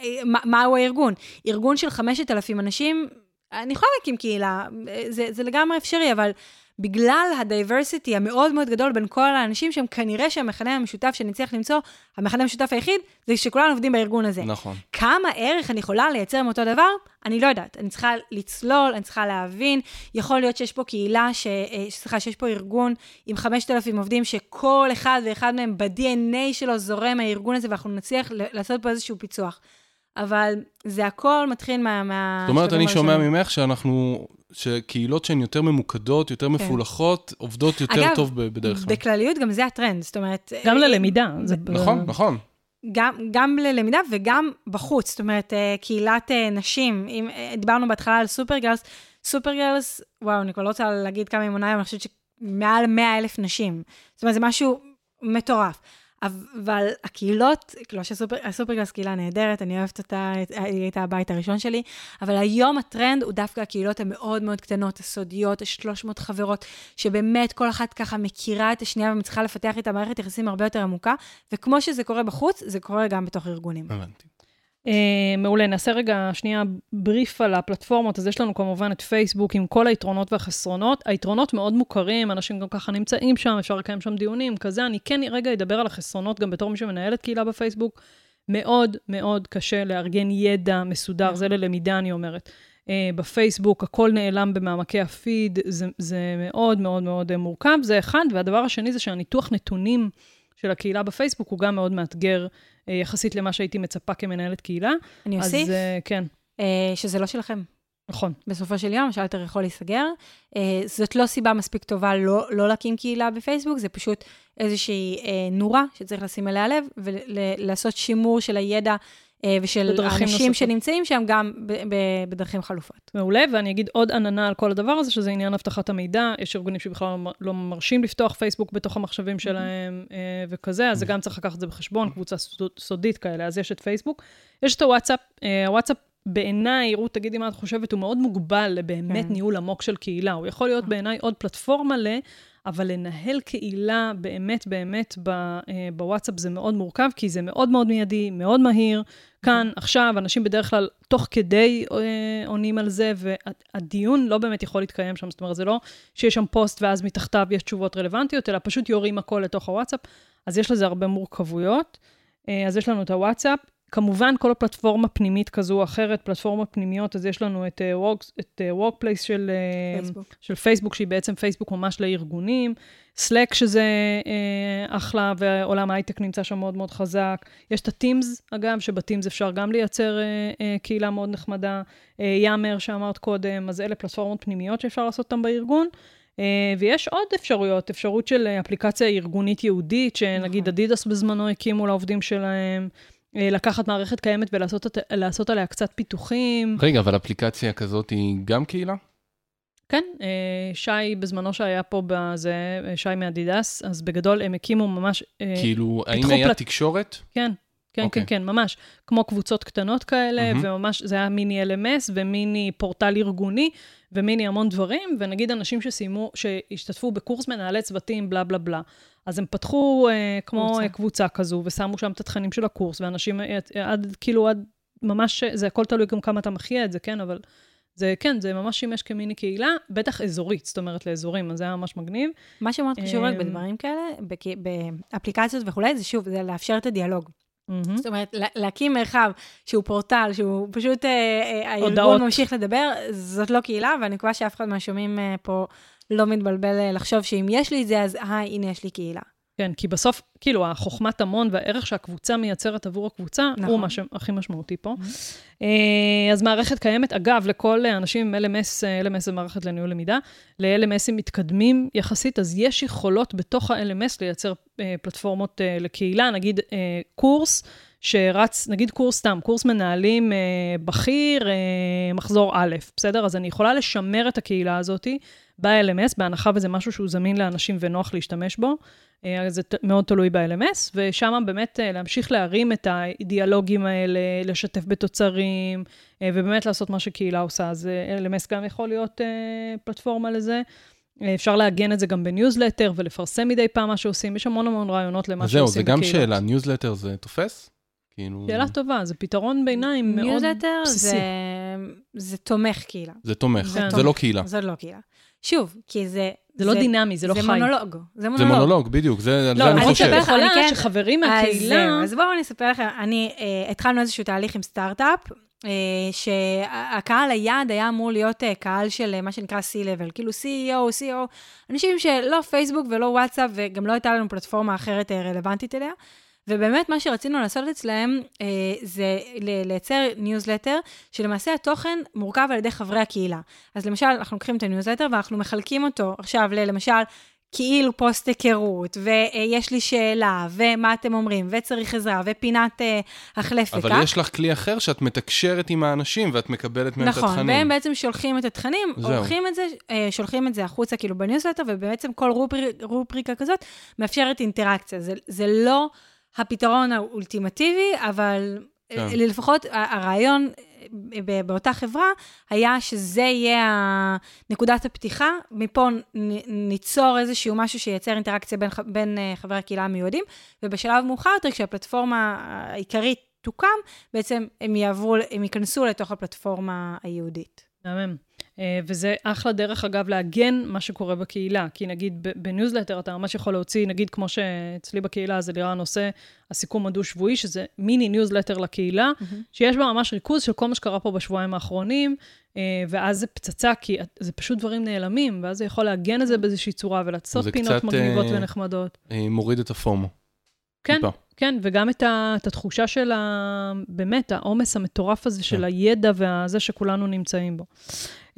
אה, מה- מהו הארגון? ארגון של 5,000 אנשים, אני יכולה להקים קהילה, אה, זה, זה לגמרי אפשרי, אבל בגלל הדייברסיטי המאוד מאוד גדול בין כל האנשים, שהם כנראה שהמכנה המשותף שנצליח למצוא, המכנה המשותף היחיד, זה שכולנו עובדים בארגון הזה. נכון. כמה ערך אני יכולה לייצר מאותו דבר? אני לא יודעת. אני צריכה לצלול, אני צריכה להבין. יכול להיות שיש פה קהילה, ש... אה, סליחה, שיש פה ארגון עם 5,000 עובדים, שכל אחד ואחד מהם ב-DNA שלו זורם מהארגון הזה, ואנחנו נצליח לעשות פה איזשהו פיצוח. אבל זה הכל מתחיל מה... מה זאת אומרת, אני שומע הראשונים. ממך שאנחנו, שקהילות שהן יותר ממוקדות, יותר מפולחות, עובדות יותר כן. אגב, טוב בדרך כלל. בכלליות גם זה הטרנד, זאת אומרת... גם אה, ללמידה. זה- נכון, נכון. גם, גם ללמידה וגם בחוץ, זאת אומרת, אה, קהילת אה, נשים, אם דיברנו בהתחלה על Supergirls, Supergirls, וואו, אני כבר לא רוצה להגיד כמה היא מונה היום, אני חושבת שמעל 100 אלף נשים. זאת אומרת, זה משהו מטורף. אבל הקהילות, כאילו שה Super- ה Supergirls קהילה נהדרת, אני אוהבת אותה, היא הייתה הבית הראשון שלי, אבל היום הטרנד הוא דווקא הקהילות המאוד מאוד קטנות, הסודיות, ה-300 חברות, שבאמת כל אחת ככה מכירה את השנייה ומצליחה לפתח איתה מערכת יחסים הרבה יותר עמוקה, וכמו שזה קורה בחוץ, זה קורה גם בתוך ארגונים. הבנתי. אה, מעולה, נעשה רגע שנייה בריף על הפלטפורמות. אז יש לנו כמובן את פייסבוק עם כל היתרונות והחסרונות. היתרונות מאוד מוכרים, אנשים גם ככה נמצאים שם, אפשר לקיים שם דיונים, כזה. אני כן רגע אדבר על החסרונות גם בתור מי שמנהלת קהילה בפייסבוק. מאוד מאוד קשה לארגן ידע מסודר, זה ללמידה, אני אומרת. אה, בפייסבוק, הכל נעלם במעמקי הפיד, זה, זה מאוד מאוד מאוד אה, מורכב, זה אחד. והדבר השני זה שהניתוח נתונים של הקהילה בפייסבוק הוא גם מאוד מאתגר יחסית למה שהייתי מצפה כמנהלת קהילה. אני אז אוסיף אה, כן. אה, שזה לא שלכם. נכון. בסופו של יום, השלטר יכול להיסגר. אה, זאת לא סיבה מספיק טובה לא, לא להקים קהילה בפייסבוק, זה פשוט איזושהי אה, נורה שצריך לשים אליה לב, ולעשות שימור של הידע אה, ושל האנשים נוספות. שנמצאים שם גם בדרכים חלופות. מעולה, ואני אגיד עוד עננה על כל הדבר הזה, שזה עניין אבטחת המידע. יש ארגונים שבכלל לא, לא מרשים לפתוח פייסבוק בתוך המחשבים שלהם אה, וכזה, אז זה גם צריך לקחת את זה בחשבון, קבוצה סודית כאלה. אז יש את פייסבוק. יש את הוואטסאפ, אה, הוואטסאפ בעיניי, רות, תגידי מה את חושבת, הוא מאוד מוגבל לבאמת כן. ניהול עמוק של קהילה. הוא יכול להיות בעיניי עוד פלטפורמה ל... אבל לנהל קהילה באמת באמת בוואטסאפ זה מאוד מורכב, כי זה מאוד מאוד מיידי, מאוד מהיר. כאן, עכשיו, אנשים בדרך כלל תוך כדי אה, עונים על זה, והדיון לא באמת יכול להתקיים שם. זאת אומרת, זה לא שיש שם פוסט ואז מתחתיו יש תשובות רלוונטיות, אלא פשוט יורים הכל לתוך הוואטסאפ. אז יש לזה הרבה מורכבויות. אה, אז יש לנו את הוואטסאפ. כמובן, כל הפלטפורמה פנימית כזו או אחרת, פלטפורמה פנימיות, אז יש לנו את, uh, work, את uh, Workplace של, uh, של פייסבוק, שהיא בעצם פייסבוק ממש לארגונים, Slack שזה uh, אחלה, ועולם ההייטק נמצא שם מאוד מאוד חזק. יש את ה-Teams, אגב, שבטימס אפשר גם לייצר uh, uh, קהילה מאוד נחמדה. יאמר, uh, שאמרת קודם, אז אלה פלטפורמות פנימיות שאפשר לעשות אותן בארגון. Uh, ויש עוד אפשרויות, אפשרות של אפליקציה ארגונית ייעודית, שנגיד נכון. אדידס בזמנו הקימו לעובדים שלהם. אה, לקחת מערכת קיימת ולעשות עליה קצת פיתוחים. רגע, אבל אפליקציה כזאת היא גם קהילה? כן, אה, שי, בזמנו שהיה פה בזה, אה, שי מאדידס, אז בגדול הם הקימו ממש... כאילו, האם היה פלט... תקשורת? כן, כן, okay. כן, אוקיי. כן, ממש. כמו קבוצות קטנות כאלה, mm-hmm. וממש, זה היה מיני LMS ומיני פורטל ארגוני, ומיני המון דברים, ונגיד אנשים שסיימו, שהשתתפו בקורס מנהלי צוותים, בלה בלה בלה. אז הם פתחו אה, כמו קבוצה. קבוצה כזו, ושמו שם את התכנים של הקורס, ואנשים אה, עד, כאילו, עד ממש, זה הכל תלוי גם כמה אתה מחיה את זה, כן? אבל זה, כן, זה ממש שימש כמיני קהילה, בטח אזורית, זאת אומרת לאזורים, אז זה היה ממש מגניב. מה שמאוד חשוב רק בדברים כאלה, באפליקציות וכולי, זה שוב, זה לאפשר את הדיאלוג. Mm-hmm. זאת אומרת, להקים מרחב שהוא פורטל, שהוא פשוט, אה, אה, הארגון ממשיך לדבר, זאת לא קהילה, ואני מקווה שאף אחד מהשומעים אה, פה לא מתבלבל אה, לחשוב שאם יש לי את זה, אז היי, הנה יש לי קהילה. כן, כי בסוף, כאילו, החוכמת המון והערך שהקבוצה מייצרת עבור הקבוצה, נכון. הוא מה שהכי משמעותי פה. Mm-hmm. אז מערכת קיימת, אגב, לכל אנשים עם LMS, LMS זה מערכת לניהול למידה, ל-LMSים מתקדמים יחסית, אז יש יכולות בתוך ה-LMS לייצר אה, פלטפורמות אה, לקהילה, נגיד אה, קורס. שרץ, נגיד קורס סתם, קורס מנהלים אה, בכיר, אה, מחזור א', בסדר? אז אני יכולה לשמר את הקהילה הזאתי ב-LMS, בהנחה וזה משהו שהוא זמין לאנשים ונוח להשתמש בו. אה, זה מאוד תלוי ב-LMS, ושם באמת אה, להמשיך להרים את האידיאלוגים האלה, לשתף בתוצרים, אה, ובאמת לעשות מה שקהילה עושה. אז LMS גם יכול להיות פלטפורמה לזה. אפשר לעגן את זה גם בניוזלטר ולפרסם מדי פעם מה שעושים, יש המון המון רעיונות למה שעושים בקהילות. זהו, זה גם שאלה, ניוזלטר זה תופס? כאילו... שאלה טובה, זה פתרון ביניים מאוד בסיסי. ניוזלטר זה, זה תומך קהילה. זה תומך, זה, זה לא קהילה. זה לא קהילה. שוב, כי זה... זה לא דינמי, זה לא חי. זה מונולוג. זה מונולוג. זה מונולוג, בדיוק, זה, לא, זה אני חושב. לא, אני יכולה כן, שחברים מהקהילה... אז, אז בואו אני אספר לכם, אני, אה, התחלנו איזשהו תהליך עם סטארט-אפ, אה, שהקהל היעד היה אמור להיות אה, קהל של אה, מה שנקרא C-Level, כאילו CEO, CEO, אנשים שלא פייסבוק ולא וואטסאפ, וגם לא הייתה לנו פלטפורמה אחרת אה, רלוונטית אליה. ובאמת מה שרצינו לעשות אצלם אה, זה לייצר ניוזלטר, שלמעשה התוכן מורכב על ידי חברי הקהילה. אז למשל, אנחנו לוקחים את הניוזלטר ואנחנו מחלקים אותו עכשיו ללמשל, כאילו פוסט היכרות, ויש לי שאלה, ומה אתם אומרים, וצריך עזרה, ופינת אה, החלף וכך. אבל יש לך כלי אחר שאת מתקשרת עם האנשים ואת מקבלת מהם נכון, את התכנים. נכון, והם בעצם שולחים את התכנים, עורכים את זה, אה, שולחים את זה החוצה כאילו בניוזלטר, ובעצם כל רובר, רובריקה כזאת מאפשרת אינטראקציה. זה, זה לא... הפתרון האולטימטיבי, אבל כן. לפחות הרעיון אה, באותה חברה היה שזה יהיה נקודת הפתיחה, מפה ניצור איזשהו משהו שייצר אינטראקציה בין, בין אה, חברי הקהילה המיועדים, ובשלב מאוחר יותר, כשהפלטפורמה העיקרית תוקם, בעצם הם יעברו, הם ייכנסו לתוך הפלטפורמה הייעודית. מהמם. אה, וזה אחלה דרך, אגב, לעגן מה שקורה בקהילה. כי נגיד בניוזלטר אתה ממש יכול להוציא, נגיד כמו שאצלי בקהילה זה נראה הנושא, הסיכום הדו-שבועי, שזה מיני ניוזלטר לקהילה, mm-hmm. שיש בה ממש ריכוז של כל מה שקרה פה בשבועיים האחרונים, אה, ואז זה פצצה, כי זה פשוט דברים נעלמים, ואז זה יכול לעגן את זה באיזושהי צורה ולעשות פינות קצת, מגניבות uh, ונחמדות. מוריד את הפומו. כן, טיפה. כן, וגם את, ה, את התחושה של ה... באמת, העומס המטורף הזה של כן. הידע והזה שכולנו נמצאים בו.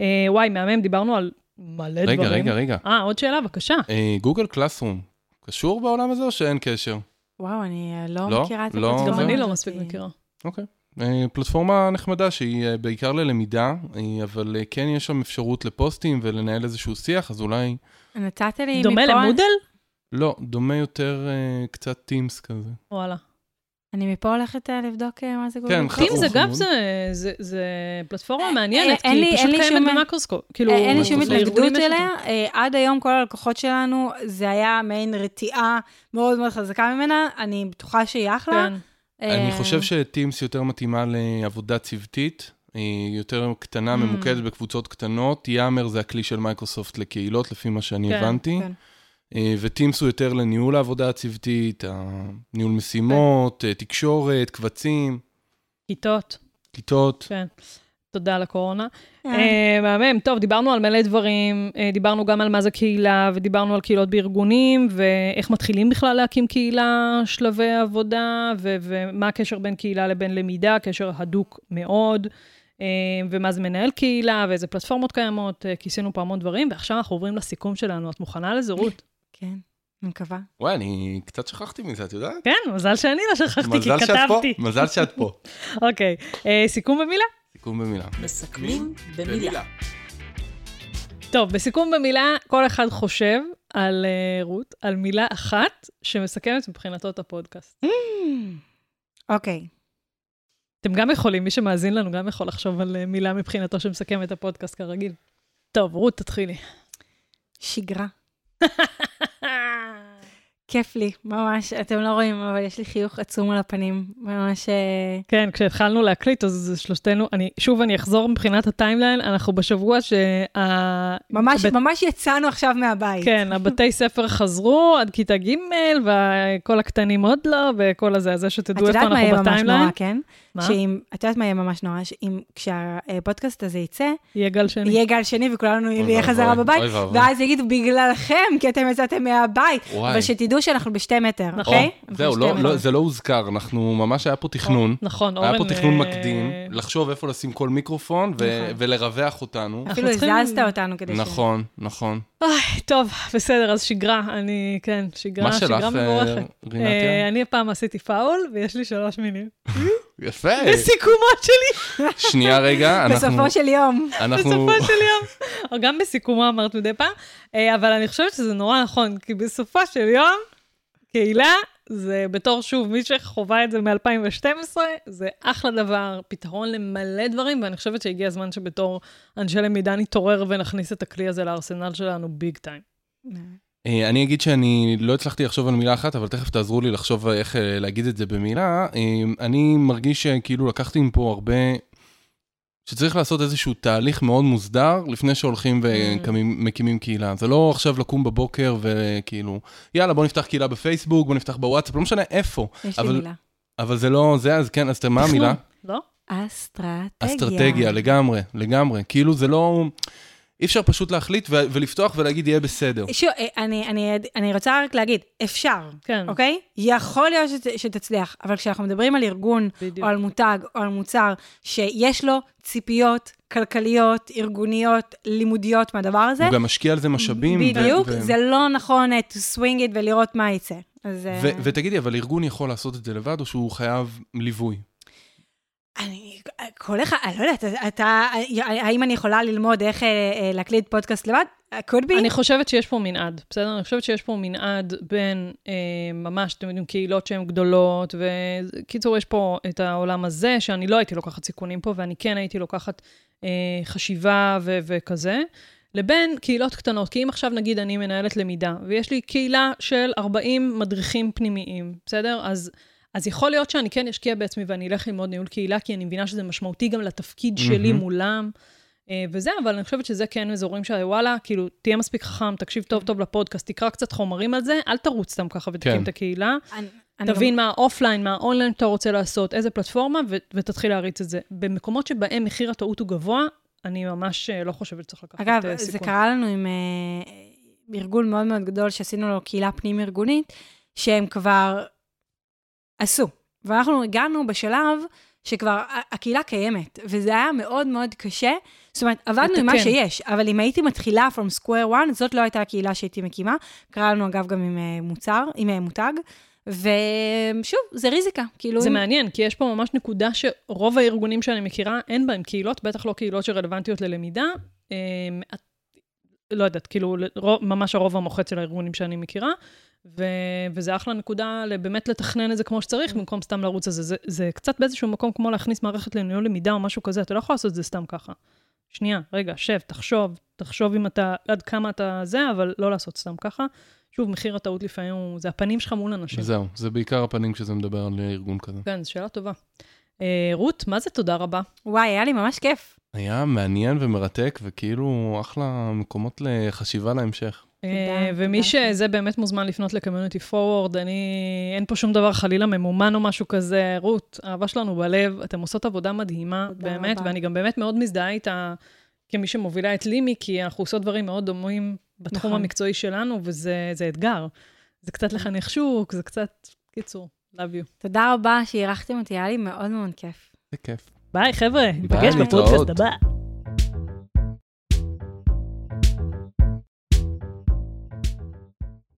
אה, וואי, מהמם, דיברנו על מלא רגע, דברים. רגע, רגע. אה, עוד שאלה, בבקשה. אה, גוגל קלאסרום, קשור בעולם הזה או שאין קשר? וואו, אני אה, לא לא? מכירה את לא? הפלטפורמה גם אני לא. מספיק מכירה. אוקיי. אה, פלטפורמה נחמדה שהיא אה, בעיקר ללמידה, אה, אבל אה, כן יש שם אפשרות לפוסטים ולנהל איזשהו שיח, אז אולי... נתת לי דומה מפה- למודל? לא, דומה יותר אה, קצת טימס כזה. וואלה. אני מפה הולכת אה, לבדוק אה, מה זה גוגל. כן. טים זה. גם, זה- זה- זה פלטפורמה אה, מעניינת, אין כי היא פשוט קיימת במקרוסקופ. כאילו, אין לי שום התנגדות אליה. עד היום כל הלקוחות שלנו, זה היה מעין רתיעה מאוד מאוד חזקה ממנה. אני בטוחה שהיא אחלה. כן. אני חושב שטימס יותר מתאימה לעבודה צוותית, היא יותר קטנה, Mm. ממוקדת בקבוצות קטנות. יאמר זה הכלי של מייקרוסופט לקהילות, לפי מה שאני כן, הבנתי. כן. וטימס הוא יותר לניהול העבודה הצוותית, ניהול משימות, אה, תקשורת, קבצים, כיתות, כיתות. כן. תודה על הקורונה. אה, אה, מהמם. טוב, דיברנו על מלא דברים, אה, דיברנו גם על מה זה קהילה, ודיברנו על קהילות בארגונים, ואיך מתחילים בכלל להקים קהילה, שלבי עבודה, ו- ומה הקשר בין קהילה לבין למידה, קשר הדוק מאוד, אה, ומה זה מנהל קהילה, ואיזה פלטפורמות קיימות, אה, כיסינו פה המון דברים, ועכשיו אנחנו עוברים לסיכום שלנו. את מוכנה לזה, רות? כן, אני מקווה. וואי, אני קצת שכחתי מזה, את יודעת? כן, מזל שאני לא שכחתי, כי כתבתי. מזל שאת פה. אוקיי, אה, סיכום במילה? סיכום במילה. מסכמים במילה. טוב, בסיכום במילה, כל אחד חושב על uh, רות, על מילה אחת שמסכמת מבחינתו את הפודקאסט. אוקיי. אתם גם יכולים, מי שמאזין לנו גם יכול לחשוב על uh, מילה מבחינתו שמסכמת את הפודקאסט כרגיל. טוב, רות, תתחילי. שגרה. כיף לי, ממש. אתם לא רואים, אבל יש לי חיוך עצום על הפנים. ממש... אה, כן, כשהתחלנו להקליט, אז שלושתנו, אני, שוב, אני אחזור מבחינת הטיימליין, אנחנו בשבוע שה... ממש, הבית- ממש יצאנו עכשיו מהבית. כן, הבתי ספר חזרו עד כיתה ג', וכל הקטנים עוד לא, וכל הזה, אז זה את שתדעו איפה יודעת מה אנחנו יהיה ממש בטיימליין. נורא, כן? מה? שאם, את יודעת מה יהיה ממש נורא? שאם, כשהפודקאסט הזה יצא, יהיה גל שני. יהיה גל שני וכולנו אוי נהיה חזרה בבית, אוי. ואז יגידו, בגללכם, כי אתם יצאתם מהבית. וואי. אבל שתדעו שאנחנו בשתי מטר, נכון. אוקיי? או, אנחנו זהו, לא. לא, זה לא הוזכר, אנחנו, ממש היה פה תכנון. נכון, אורן... היה פה תכנון אה, מקדים, לחשוב איפה לשים כל מיקרופון ו- נכון. ולרווח אותנו. אפילו צריכים- הזזת אותנו כדי ש... נכון, נכון. איי, טוב, בסדר, אז שגרה, אני, כן, שגרה, מה שגרה שלך, מבורכת. אה, אה, רינתיה? אני הפעם עשיתי פאול, ויש לי שלוש מילים. יפה. בסיכומות שלי, שנייה רגע, אנחנו... בסופו של יום. אנחנו... בסופו של יום. או גם בסיכומו אמרת מדי פעם, אה, אבל אני חושבת שזה נורא נכון, כי בסופו של יום, קהילה, זה בתור, שוב, מי שחווה את זה מ-2012, זה אחלה דבר, פתרון למלא דברים, ואני חושבת שהגיע הזמן שבתור אנשי למידה נתעורר ונכניס את הכלי הזה לארסנל שלנו ביג טיים. אה, אני אגיד שאני לא הצלחתי לחשוב על מילה אחת, אבל תכף תעזרו לי לחשוב איך אה, להגיד את זה במילה. אה, אני מרגיש שכאילו לקחתי מפה הרבה... שצריך לעשות איזשהו תהליך מאוד מוסדר לפני שהולכים ומקימים קהילה. זה לא עכשיו לקום בבוקר וכאילו, יאללה, בוא נפתח קהילה בפייסבוק, בוא נפתח בוואטסאפ, לא משנה איפה. יש לי אבל- מילה. אבל זה לא זה, אז כן, אז מה המילה? לא? אסטרטגיה. אסטרטגיה, לגמרי, לגמרי. כאילו זה לא... אי אפשר פשוט להחליט ו- ולפתוח ולהגיד יהיה בסדר. שוב, אה, אני, אני, אני רוצה רק להגיד, אפשר, כן, אוקיי? יכול להיות שת, שתצליח, אבל כשאנחנו מדברים על ארגון, בדיוק. או על מותג, או על מוצר, שיש לו ציפיות כלכליות, ארגוניות, לימודיות מהדבר הזה, הוא גם משקיע על זה משאבים. ו- בדיוק, ו- זה לא נכון אה, to swing it ולראות מה יצא. אז... אה, ו- ותגידי, אבל ארגון יכול לעשות את זה לבד, או שהוא חייב ליווי? אני, כל אחד, אני לא יודעת, אתה, האם אני יכולה ללמוד איך אה, אה, להקליט פודקאסט לבד? could be. אני חושבת שיש פה מנעד, בסדר? אני חושבת שיש פה מנעד בין אה, ממש, אתם יודעים, קהילות שהן גדולות, וקיצור, יש פה את העולם הזה, שאני לא הייתי לוקחת סיכונים פה, ואני כן הייתי לוקחת אה, חשיבה ו- וכזה, לבין קהילות קטנות. כי אם עכשיו נגיד אני מנהלת למידה, ויש לי קהילה של 40 מדריכים פנימיים, בסדר? אז... אז יכול להיות שאני כן אשקיע בעצמי ואני אלך ללמוד ניהול קהילה, כי אני מבינה שזה משמעותי גם לתפקיד שלי מהמם. מולם. אה, וזה, אבל אני חושבת שזה כן אזורים שוואלה, כאילו, תהיה מספיק חכם, תקשיב טוב טוב לפודקאסט, תקרא קצת חומרים על זה, אל תרוץ סתם ככה ותקים כן. את הקהילה. אני- אני תבין מה ה offline, מה האונליין אתה רוצה לעשות, איזה פלטפורמה, ו- ותתחיל להריץ את זה. במקומות שבהם מחיר הטעות הוא גבוה, אני ממש אה, לא חושבת שצריך לקחת אגב, אה, זה סיכון. קרה לנו עם אה, ארגון מאוד מאוד גדול שעשינו לו קהילה פנים-ארגונית, שהם כבר עשו. ואנחנו הגענו בשלב שכבר הקהילה קיימת, וזה היה מאוד מאוד קשה. זאת אומרת, עבדנו עם מה. שיש, אבל אם הייתי מתחילה from square one, זאת לא הייתה הקהילה שהייתי מקימה. קרה לנו, אגב, גם עם אה, מוצר, עם אה, מותג. ושוב, זה ריזיקה. כאילו... זה אם- מעניין, כי יש פה ממש נקודה שרוב הארגונים שאני מכירה, אין בהם קהילות, בטח לא קהילות שרלוונטיות ללמידה. אמ, לא יודעת, כאילו, לרוב- ממש הרוב המוחץ של הארגונים שאני מכירה, ו- וזה אחלה נקודה באמת לתכנן את זה כמו שצריך, במקום סתם לרוץ על זה. זה. זה קצת באיזשהו מקום כמו להכניס מערכת לניהול למידה או משהו כזה, אתה לא יכול לעשות את זה סתם ככה. שנייה, רגע, שב, תחשוב, תחשוב אם אתה, עד כמה אתה זה, אבל לא לעשות סתם ככה. שוב, מחיר הטעות לפעמים הוא, זה הפנים שלך מול אנשים. זהו, זה בעיקר הפנים כשזה מדבר על ארגון כזה. כן, זו שאלה טובה. אה, רות, מה זה תודה רבה? וואי, היה לי ממש כיף. היה מעניין ומרתק, וכאילו אחלה מקומות לחשיבה להמשך. אה, ומי. שזה באמת מוזמן לפנות לקומיוניטי פורוורד, אני, אין פה שום דבר חלילה ממומן או משהו כזה. רות, אהבה שלנו בלב, אתם עושות עבודה מדהימה, באמת, רבה. ואני גם באמת מאוד מזדהה איתה כמי שמובילה את לימי, כי אנחנו עושות דברים מאוד דומים בתחום נכון. המקצועי שלנו, וזה זה אתגר. זה קצת לחנך שוק, זה קצת, קיצור, love you. תודה רבה שאירחתם אותי, היה לי מאוד מאוד כיף. זה כיף. ביי, חבר'ה, ניפגש להתראות. בפודקאסט הבא.